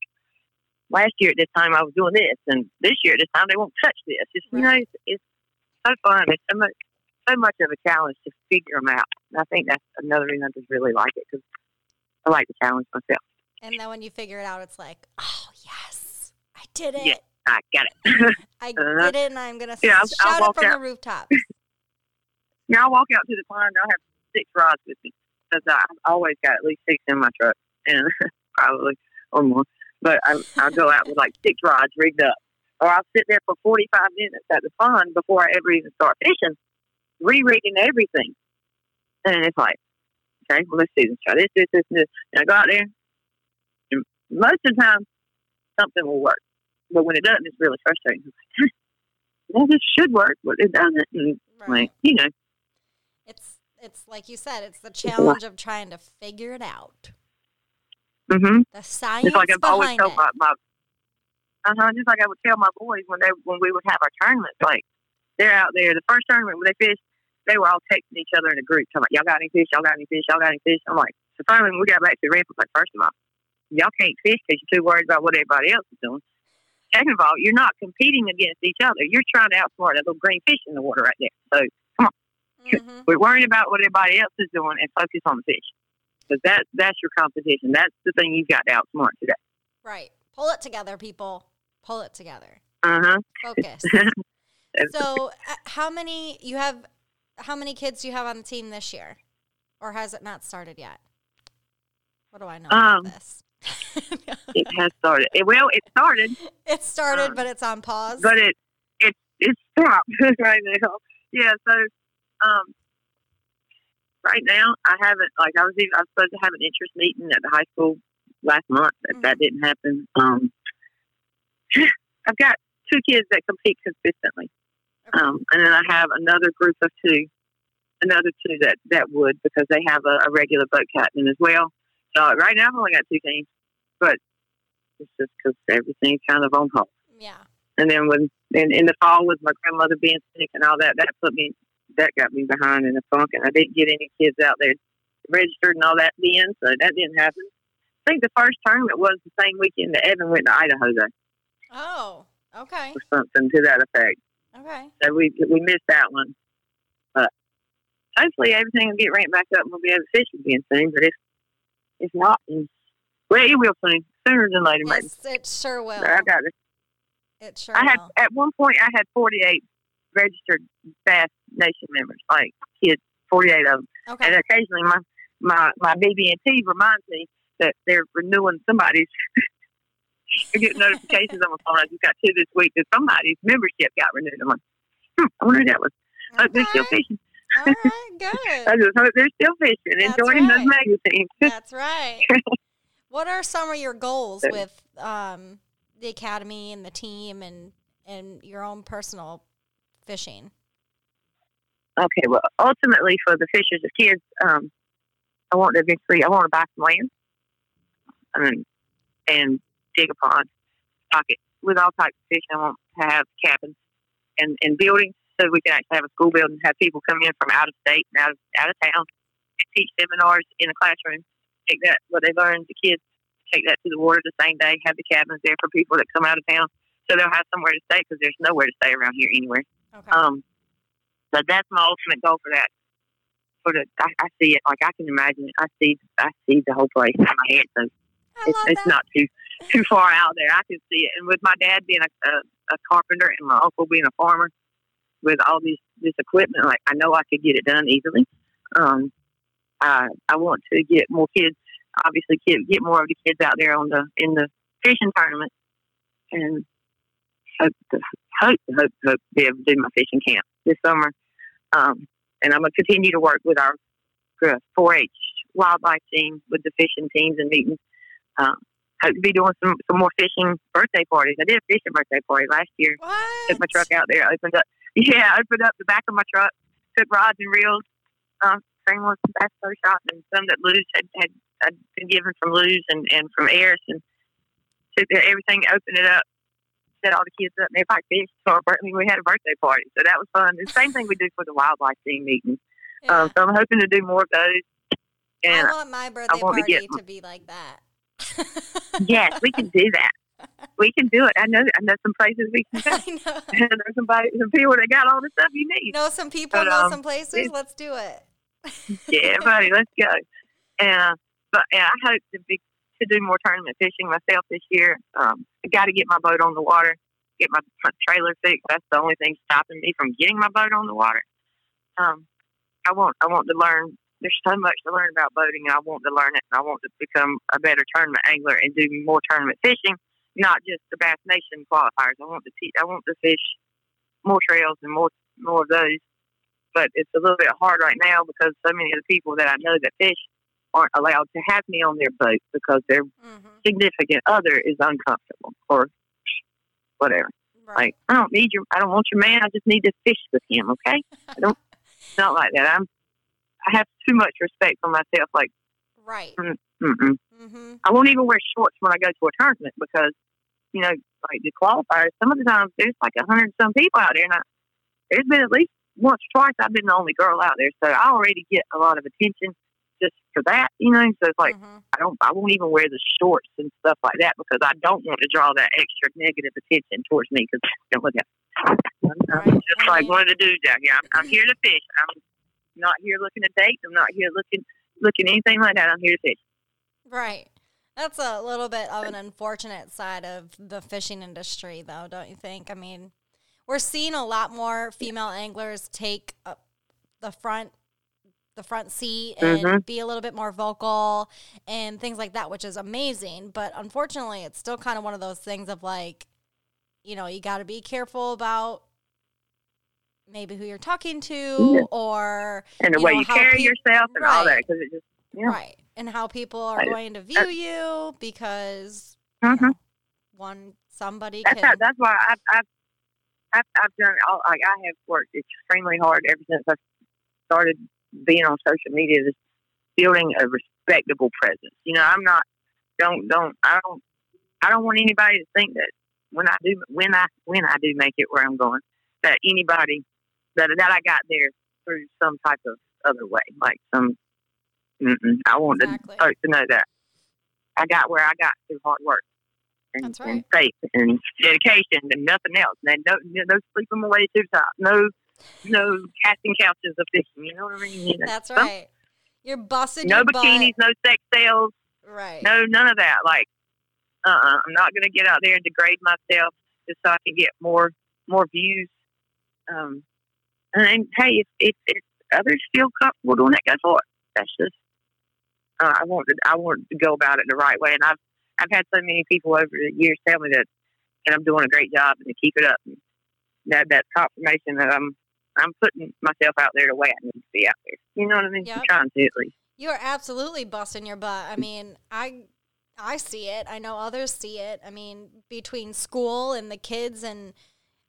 last year at this time I was doing this and this year at this time they won't touch this. It's you know, it's, it's so fun. It's so much so much of a challenge to figure them out. And I think that's another reason I just really like it because I like the challenge myself. And then when you figure it out it's like, "Oh, yes. I did it. Yeah. I got it. I Uh-huh. did it and I'm to Yeah, I'll- I'll shout it from the rooftop." now I walk out to the pond. I'll have six rods with me because I've always got at least six in my truck and probably or more. But I, I'll go out with like six rods rigged up, or I'll sit there for forty five minutes at the pond before I ever even start fishing, re-rigging everything. And it's like, okay, well let's see, let's try this, this, this, and this. And I go out there, and most of the time something will work, but when it doesn't, it's really frustrating. well, this should work, but it doesn't. And Right. like, you know, It's it's like you said, it's the challenge of trying to figure it out. Mm-hmm. The science just like I've always told it. my, my uh-huh, just like I would tell my boys when they when we would have our tournaments, like they're out there. The first tournament when they fished, they were all texting each other in a group, talking about y'all got any fish, y'all got any fish, y'all got any fish. I'm like, so finally when we got back to the ramp, I was like, first of all, y'all can't fish because you're too worried about what everybody else is doing. Second of all, you're not competing against each other. You're trying to outsmart a little green fish in the water right there. So Mhm. we're worrying about what everybody else is doing and focus on the fish. Because that, that's your competition. That's the thing you've got to outsmart today. Right. Pull it together, people. Pull it together. Uh-huh. Focus. so, uh, how many you have? How many kids do you have on the team this year, or has it not started yet? What do I know Um, about this? it has started. It, well, it started, it started, um, but it's on pause. but it it it stopped right now. Yeah. So, um, right now I haven't like I was even, I was supposed to have an interest meeting at the high school last month. That that didn't happen. Um, I've got two kids that compete consistently. Um, and then I have another group of two, another two that that would because they have a, a regular boat captain as well. So right now I've only got two teams, but it's just because everything's kind of on hold. yeah. And then when in, in the fall with my grandmother being sick and all that, that put me that got me behind in the funk, and I didn't get any kids out there registered and all that then, so that didn't happen. I think the first tournament was the same weekend that Evan went to Idaho though, Oh. Okay. or something to that effect. Okay. So we we missed that one, but hopefully everything will get ramped back up and we'll be able to fish again soon. But if if not, well, it will soon, sooner than later, maybe. It sure will. But I got it. It sure I had will. at one point I had forty eight registered Bass Nation members, like kids, forty eight of them. Okay. And occasionally my my my BB and T reminds me that they're renewing somebody's. I get notifications on my phone. I just got two this week that somebody's membership got renewed. I'm like, hmm, I wonder who that was. Hope they're still fishing. All right. I Good. just hope they're still fishing That's joining right. those magazines. That's right. What are some of your goals with um, the academy and the team and and your own personal fishing? Okay, well, ultimately for the fishers of kids, um, I want to eventually, I want to buy some land and, and dig a pond, stock it with all types of fish. I want to have cabins and, and buildings so we can actually have a school building, have people come in from out of state and out of, out of town and teach seminars in a classroom. Take that, what they learn, the kids take that to the water the same day, have the cabins there for people that come out of town so they'll have somewhere to stay because there's nowhere to stay around here anywhere. Okay. Um, but that's my ultimate goal for that. For the, I, I see it like I can imagine it. I see, I see the whole place in my head. So I it's, it's not too too far out there. I can see it. And with my dad being a, a, a carpenter and my uncle being a farmer, with all these this equipment, like I know I could get it done easily. Um, I I want to get more kids. Obviously, kid, get more of the kids out there on the in the fishing tournament, and hope to, hope hope hope to be able to do my fishing camp this summer. Um, and I'm gonna continue to work with our uh, 4-H wildlife team with the fishing teams and meetings. Um, hope to be doing some some more fishing birthday parties. I did a fishing birthday party last year. What? Took my truck out there, opened up. Yeah, I opened up the back of my truck, took rods and reels, um, frameless bass pro shop, and some that Luz had, had, had been given from Luz and, and from Ayers, and took everything, opened it up, set all the kids up, and everybody fished. So I mean, we had a birthday party, so that was fun. The same thing we do for the wildlife team meetings. Yeah. Um, so I'm hoping to do more of those. And I want my birthday want to party get- to be like that. Yes, we can do that. We can do it. I know. I know some places we can go. I know. There's somebody, some people that got all the stuff you need. Know some people, But, know um, some places. Let's do it. yeah, buddy, let's go. And uh, but yeah, I hope to be to do more tournament fishing myself this year. Um, I got to get my boat on the water, get my, my trailer fixed. That's the only thing stopping me from getting my boat on the water. Um, I want I want to learn. There's so much to learn about boating, and I want to learn it. And I want to become a better tournament angler and do more tournament fishing, not just the Bass Nation qualifiers. I want to teach. I want to fish more trails and more more of those but it's a little bit hard right now because so many of the people that I know that fish aren't allowed to have me on their boat because their hmm significant other is uncomfortable or whatever. Like I don't need your, I don't want your man. I just need to fish with him. Okay, I don't. it's not like that. I'm. I have too much respect for myself. Like, right. mm. Mm-hmm. I won't even wear shorts when I go to a tournament because, you know, like the qualifiers. Some of the times there's like a hundred some people out there, and I, there's been at least once or twice I've been the only girl out there, so I already get a lot of attention just for that, you know. So it's like mm-hmm. I don't, I won't even wear the shorts and stuff like that because I don't want to draw that extra negative attention towards me. Because know, look at, I'm, I'm just like one of the dudes out here. I'm, I'm here to fish. I'm not here looking to date. I'm not here looking looking anything like that. I'm here to fish. Right. That's a little bit of an unfortunate side of the fishing industry, though, don't you think? I mean, we're seeing a lot more female anglers take up the front the front seat and Mhm. be a little bit more vocal and things like that, which is amazing. But unfortunately, it's still kind of one of those things of like, you know, you got to be careful about maybe who you're talking to Yeah. or And the way know, you carry peop- yourself and all that, because it just yeah. Right. And how people are I- going to view you because you Mhm. know, one somebody That's can how, that's why I've, I've I've I've done all like I have worked extremely hard ever since I started being on social media, just building a respectable presence. You know, I'm not don't don't I don't I don't want anybody to think that when I do when I when I do make it where I'm going that anybody that that I got there through some type of other way, like some. I want Exactly. the folks to know that I got where I got through hard work and, That's and right. faith and dedication and nothing else. And no, no sleeping away to the top. No, no casting couches of fishing. You know what I mean? You know, That's right. You're busting No your bikinis, butt. no sex sales, Right. no none of that. Like, uh, uh-uh, I'm not going to get out there and degrade myself just so I can get more more views. Um, and hey, if, if if others feel comfortable doing that, go for it. That's just uh, I want to I want to go about it the right way, and I've I've had so many people over the years tell me that and I'm doing a great job and to keep it up. And that that's confirmation that I'm I'm putting myself out there the way I need to be out there. You know what I mean? Yep. I'm trying to at least. You are absolutely busting your butt. I mean, I I see it. I know others see it. I mean, between school and the kids and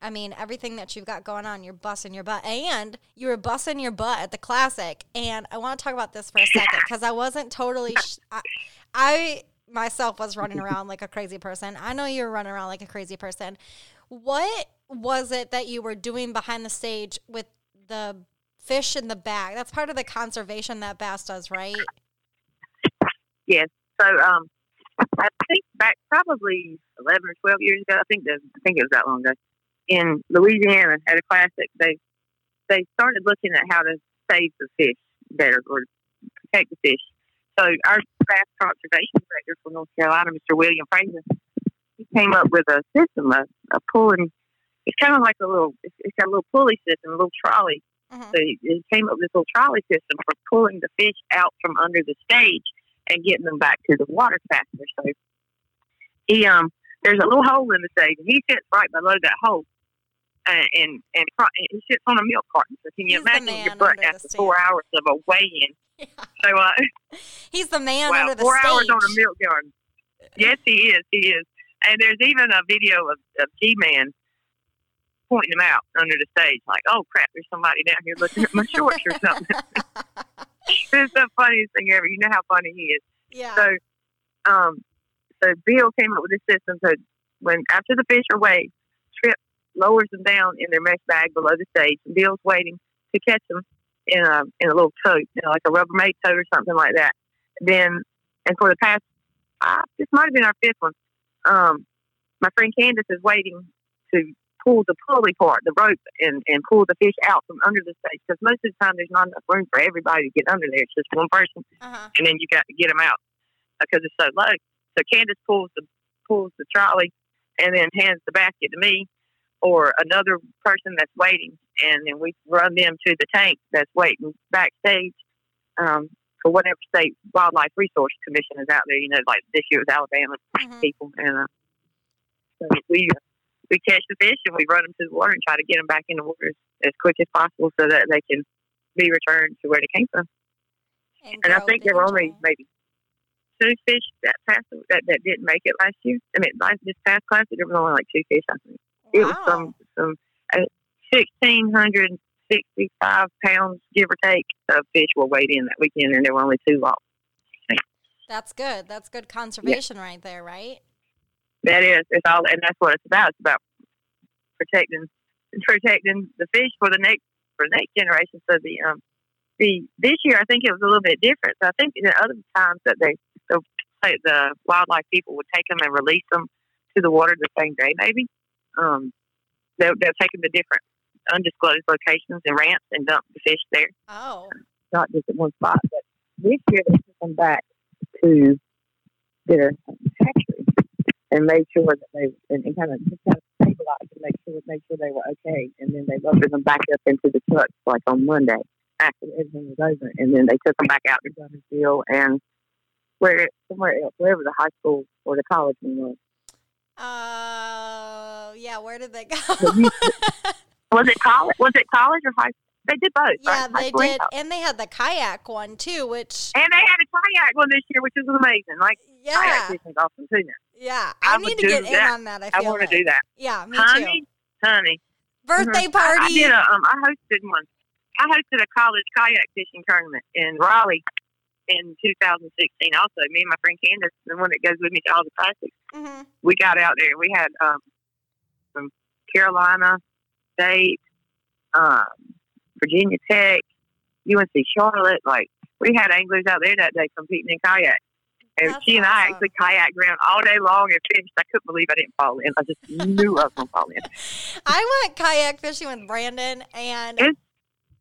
I mean, everything that you've got going on, you're busting your butt. And you were busting your butt at the classic. And I want to talk about this for a second because I wasn't totally sh- I, I myself was running around like a crazy person. I know you were running around like a crazy person. What was it that you were doing behind the stage with the fish in the bag? That's part of the conservation that Bass does, right? Yes. So um, I think back probably eleven or twelve years ago. I think that I think it was that long ago. In Louisiana, at a classic, they they started looking at how to save the fish better or protect the fish. So our bass conservation director from North Carolina, Mr. William Fraser, he came up with a system, a, a pulling. It's kind of like a little. It's, it's got a little pulley system, a little trolley Mhm. so he he came up with this little trolley system for pulling the fish out from under the stage and getting them back to the water faster. So he um there's a little hole in the stage and he sits right below that hole. And and, and he sits on a milk carton. So can you He's imagine your butt after four hours of a weigh-in? Yeah. So uh, He's the man wow, under the four stage. hours on a milk carton. Yes, he is. He is. And there's even a video of, of G-Man pointing him out under the stage, like, "Oh crap, there's somebody down here looking at my shorts or something." it's the funniest thing ever. You know how funny he is. yeah. So, um, so Bill came up with this system. So when after the fish are weighed, lowers them down in their mesh bag below the stage. And Bill's waiting to catch them in a in a little tote, you know, like a Rubbermaid tote or something like that. Then, and for the past, uh, this might have been our fifth one. Um, my friend Candace is waiting to pull the pulley part, the rope, and, and pull the fish out from under the stage because most of the time there's not enough room for everybody to get under there. It's just one person uh-huh. and then you got to get them out because it's so low. So Candace pulls the pulls the trolley and then hands the basket to me or another person that's waiting, and then we run them to the tank that's waiting backstage um, for whatever state wildlife resource commission is out there. You know, like this year was Alabama Mhm. people, and uh, so we we catch the fish and we run them to the water and try to get them back in the water as, as quick as possible so that they can be returned to where they came from. And I think there were only maybe two fish that passed that, that didn't make it last year. I mean, last this past classic, there was only like two fish. I think. It was some some uh, sixteen hundred sixty five pounds, give or take, of fish were weighed in that weekend, and there were only two lost. That's good. That's good conservation right there, right? That is, it's all, and that's what it's about. It's about protecting protecting the fish for the next for the next generation. So the um the this year I think it was a little bit different. So I think the other times that they the the wildlife people would take them and release them to the water the same day, maybe. Um, they'll they'll take them to different undisclosed locations and ramps and dump the fish there. Oh, not just at one spot. But this year they took them back to their hatchery and made sure that they and, and kind of just kind of stabilized and make sure make sure they were okay. And then they loaded them back up into the trucks like on Monday after everything was over. And then they took them back out to Guntersville and where somewhere else, wherever the high school or the college one was. uh, yeah. Where did they go? Was it college? Was it college or high? They did both. yeah, right? They school did, and they had the kayak one too, which And they had a kayak one this year, which is amazing. Like yeah, kayak fishing's awesome too. Yeah. I I, need to do get in on that. I I feel want to like. do that, Yeah, me too. honey. Honey, Birthday Mhm. Party. I, did a um. I hosted one. I hosted a college kayak fishing tournament in Raleigh in 2016. Also, me and my friend Candace, the one that goes with me to all the classics, Mhm. we got out there. We had um from Carolina State, um, Virginia Tech, UNC Charlotte. Like we had anglers out there that day competing in kayak. And That's she and I awesome. actually kayaked around all day long and finished. I couldn't believe I didn't fall in. I just knew I was going to fall in. I went kayak fishing with Brandon, and It's-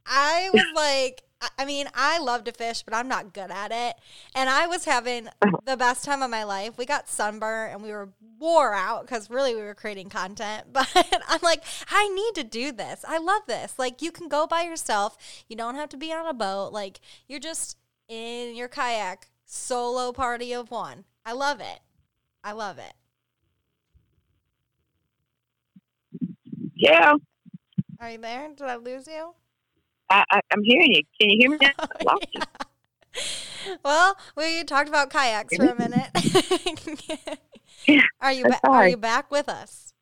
I was like, I- mean, I love to fish, but I'm not good at it. And I was having uh-huh. the best time of my life. We got sunburned and we were wore out because really we were creating content. But I'm like, I need to do this. I love this. Like, you can go by yourself. You don't have to be on a boat. Like, you're just in your kayak, solo party of one. I love it. I love it. Yeah, Are you there? Did I lose you? I, I, I'm hearing you. Can you hear me now? I lost you. Well, we talked about kayaks for a minute. are you ba- are you back with us?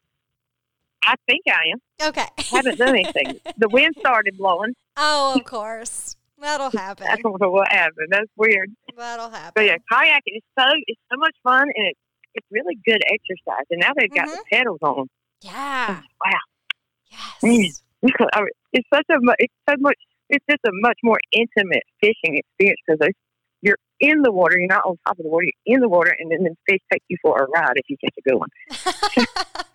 I think I am. Okay. haven't done anything. The wind started blowing. oh, of course. That'll happen. I know what happened. That's weird. That'll happen. But yeah, kayaking is so it's so much fun and it's it's really good exercise. And now they've got the mm-hmm. pedals on. Yeah. Oh, wow. Yes. I mean, it's such a it's so much it's just a much more intimate fishing experience because you're in the water, you're not on top of the water, you're in the water, and then the fish take you for a ride if you catch a good one.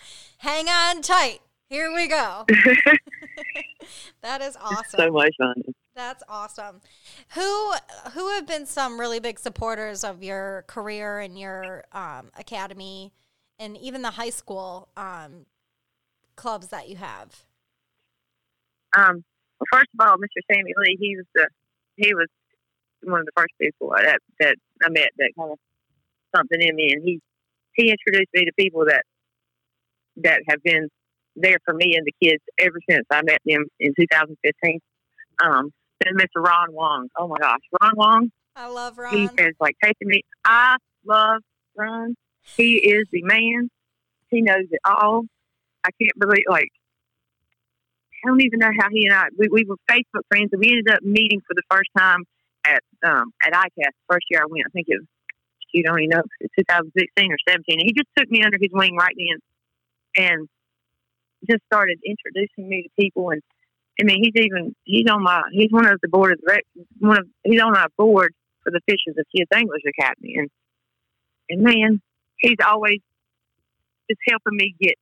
Hang on tight. Here we go. that is awesome. so much fun. That's awesome. Who who have been some really big supporters of your career and your um, academy, and even the high school um, clubs that you have? Um, well, first of all, Mr. Sammy Lee, he was the he was one of the first people that that I met that kind of something in me, and he he introduced me to people that that have been there for me and the kids ever since I met them in 2015. Um, then Mr. Ron Wong. Oh my gosh, Ron Wong. I love Ron. He has like taken me. I love Ron. He is the man. He knows it all. I can't believe like I don't even know how he and I we, we were Facebook friends and we ended up meeting for the first time at um at ICAST first year I went. I think it was you don't even know 2016 or 17. And he just took me under his wing right then and just started introducing me to people and I mean he's even he's on my he's one of the board of one of he's on our board for the Fishers of Kids Anglers Academy and and man he's always just helping me get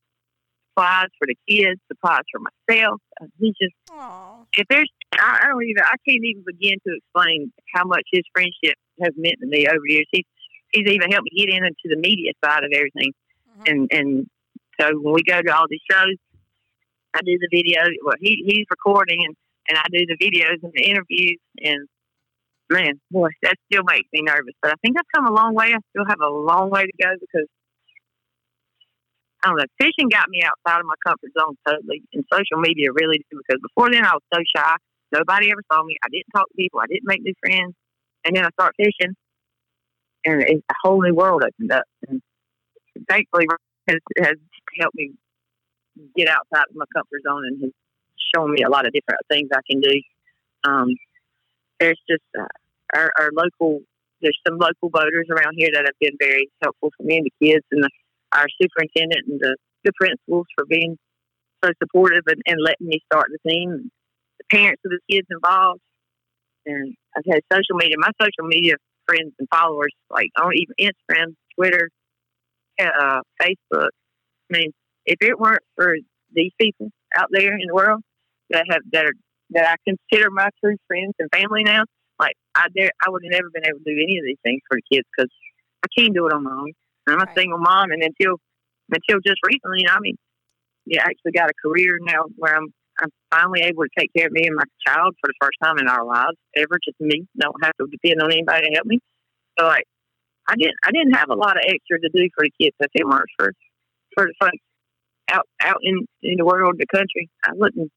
supplies for the kids, supplies for myself. Uh, he's just Aw. if there's I, I don't even I can't even begin to explain how much his friendship has meant to me over the years. He's he's even helped me get into the media side of everything. Mhm. And and so when we go to all these shows, I do the video. Well, he he's recording and and I do the videos and the interviews. And man, boy, that still makes me nervous. But I think I've come a long way. I still have a long way to go because I don't know. Fishing got me outside of my comfort zone totally, and social media really did. Because before then, I was so shy. Nobody ever saw me. I didn't talk to people. I didn't make new friends. And then I start fishing, and it's a whole new world opened up. And thankfully, has has helped me get outside of my comfort zone and has shown me a lot of different things I can do. Um, there's just uh, our, our local, there's some local voters around here that have been very helpful for me and the kids, and the, our superintendent and the, the principals for being so supportive and, and letting me start the team. The parents of the kids involved, and I've had social media. My social media friends and followers, like on even Instagram, Twitter, uh, Facebook. I mean, if it weren't for these people out there in the world that have that are that I consider my true friends and family now, like I dare, I would have never been able to do any of these things for the kids because I can't do it on my own. I'm a Right. single mom, and until until just recently, I mean, yeah, I actually got a career now where I'm I'm finally able to take care of me and my child for the first time in our lives ever. Just me, don't have to depend on anybody to help me. So like, I didn't I didn't have a lot of extra to do for the kids. If it weren't for for the folks out out in in the world, the country, I wouldn't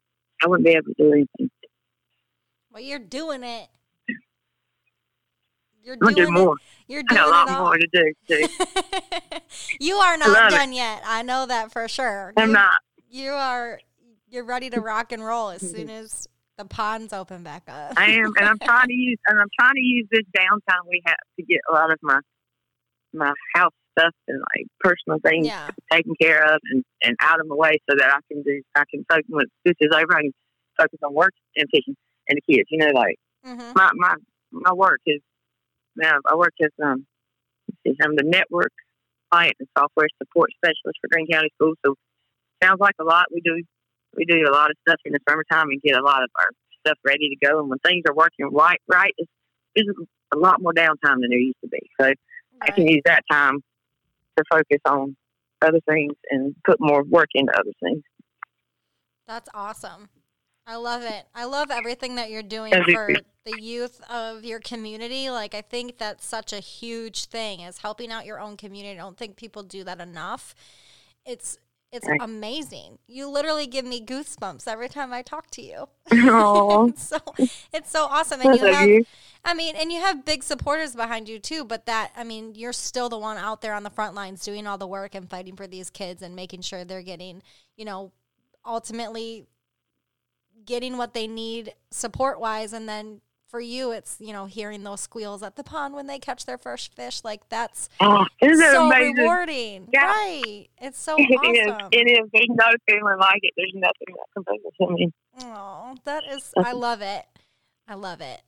I wouldn't be able to do anything. Well, you're doing it. You're doing do more. it. You're I doing got a lot all. more to do. Too. you are not it. done yet. I know that for sure. I'm You- not. You are. You're ready to rock and roll as soon as the ponds open back up. I am, and I'm trying to use and I'm trying to use this downtime we have to get a lot of my my house stuff and like personal things yeah. taken care of and, and out of the way so that I can do I can focus when this is over I can focus on work and fishing and the kids. You know, like hmm my my my work is now I work as um see, I'm the network client and software support specialist for Greene County Schools. So sounds like a lot. We do we do a lot of stuff in the summertime and get a lot of our stuff ready to go. And when things are working right, right, it's, there's a lot more downtime than there used to be. So I can use that time to focus on other things and put more work into other things. That's awesome. I love it. I love everything that you're doing for the youth of your community. Like I think that's such a huge thing is helping out your own community. I don't think people do that enough. It's it's amazing. You literally give me goosebumps every time I talk to you. It's so it's so awesome and you have you. I mean, and you have big supporters behind you too, but that, I mean, you're still the one out there on the front lines doing all the work and fighting for these kids and making sure they're getting, you know, ultimately getting what they need support wise. And then for you, it's, you know, hearing those squeals at the pond when they catch their first fish. Like that's Oh, so amazing? rewarding. Yeah. Right. It's so It is. awesome. It is. There's no feeling like it. There's nothing that compares to me. Oh, that is, I love it. I love it.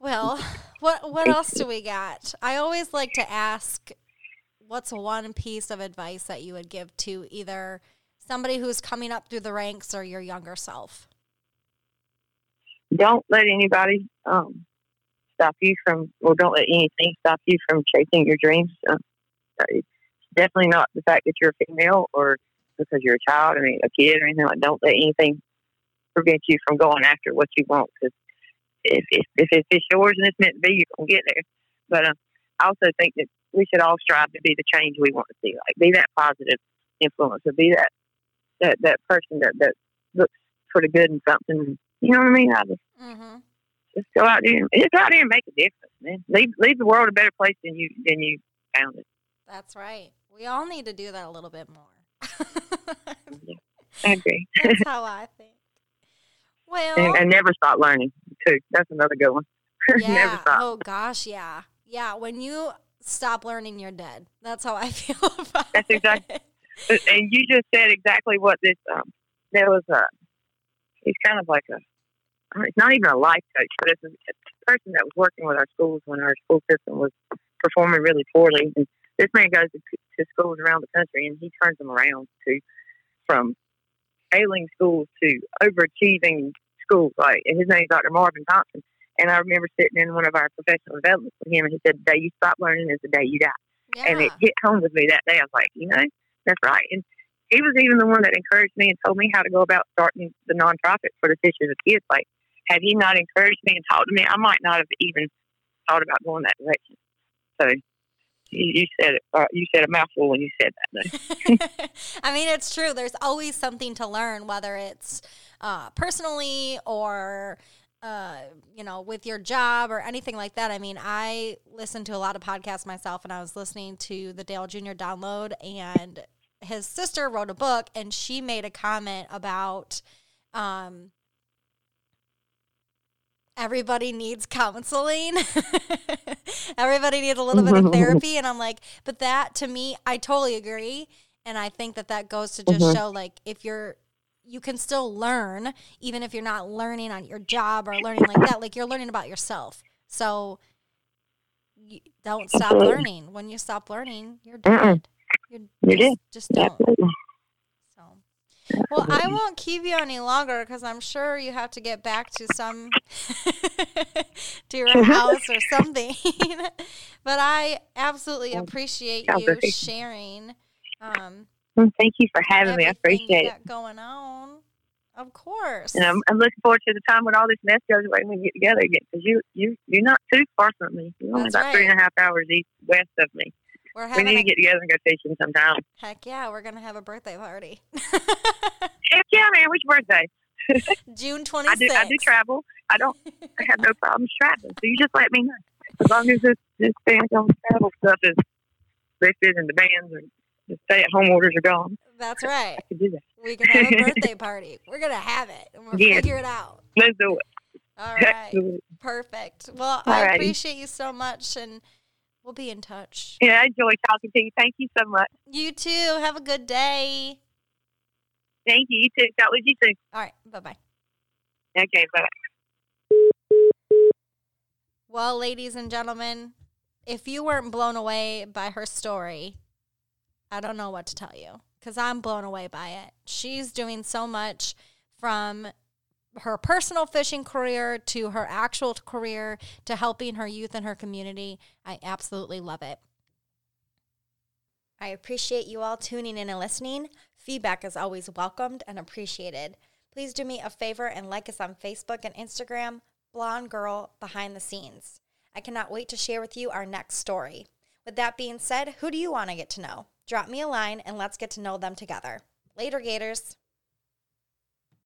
Well, what what else do we got? I always like to ask, what's one piece of advice that you would give to either somebody who's coming up through the ranks or your younger self? Don't let anybody um, stop you from, or don't let anything stop you from chasing your dreams. Uh, definitely not the fact that you're a female or because you're a child, I mean, a kid or anything like. Don't let anything prevent you from going after what you want. Because if, if if it's yours and it's meant to be, you're gonna get there. But uh, I also think that we should all strive to be the change we want to see. Like, be that positive influence, or be that that that person that that looks pretty good in something. You know what I mean? I just Mm-hmm. just go out there and just go out there and make a difference, man. Leave leave the world a better place than you than you found it. That's right. We all need to do that a little bit more. I agree. That's how I think. Well, and, and never stop learning too. That's another good one. never yeah. stop. Oh gosh, yeah, yeah. When you stop learning, you're dead. That's how I feel about it. That's exact- it. And you just said exactly what this. Um, there was a. He's kind of like a. It's not even a life coach, but it's a, a person that was working with our schools when our school system was performing really poorly. And this man goes to, to schools around the country and he turns them around to from failing schools to overachieving schools. Like and his name's Dr. Marvin Thompson. And I remember sitting in one of our professional developments with him, and he said, "The day you stop learning is the day you die." Yeah. And it hit home with me that day. I was like, you know, that's right. And he was even the one that encouraged me and told me how to go about starting the nonprofit for the Fishers of Kids. Like, had he not encouraged me and talked to me, I might not have even thought about going that direction. So you, said it. Uh, you said a mouthful when you said that. I mean, it's true. There's always something to learn, whether it's uh, personally or, uh, you know, with your job or anything like that. I mean, I listen to a lot of podcasts myself, and I was listening to the Dale Jr. download, and his sister wrote a book and she made a comment about um, everybody needs counseling. everybody needs a little bit of therapy. And I'm like, but that to me, I totally agree. And I think that that goes to just Mhm. show like if you're, you can still learn, even if you're not learning on your job or learning like that, like you're learning about yourself. So you don't stop Absolutely. learning. When you stop learning, you're dead. You're You're just, dead. just don't. Absolutely. So, well, I won't keep you any longer because I'm sure you have to get back to some to your house or something. but I absolutely appreciate you sharing. Um, Well, Thank you for having me. I appreciate it. going on. Of course. And I'm, I'm looking forward to the time when all this mess goes away and we get together again. Because you, you, you're not too far from me. You're only That's about right. and a half hours east west of me. We're We need a to get together and go fishing sometime. heck yeah, we're gonna have a birthday party. Heck yeah, man! Which birthday? June twenty I do. I do travel. I don't. I have no problems traveling. So you just let me know. As long as this this thing on travel stuff is lifted and the bans and the stay at home orders are gone, That's right. I can do that. We can have a birthday party. We're gonna have it and we'll Yeah. figure it out. Let's do it. All right. Absolutely. Perfect. Well, I appreciate you so much and we'll be in touch. Yeah, I enjoy talking to you. Thank you so much. You too. Have a good day. Thank you. You too. Talk with you soon. All right. Bye bye. Okay. Bye bye. Well, ladies and gentlemen, if you weren't blown away by her story, I don't know what to tell you because I'm blown away by it. She's doing so much from her personal fishing career to her actual career to helping her youth and her community. I absolutely love it. I appreciate you all tuning in and listening. Feedback is always welcomed and appreciated. Please do me a favor and like us on Facebook and Instagram, Blonde Girl Behind the Scenes. I cannot wait to share with you our next story. With that being said, who do you want to get to know? Drop me a line and let's get to know them together. Later, Gators.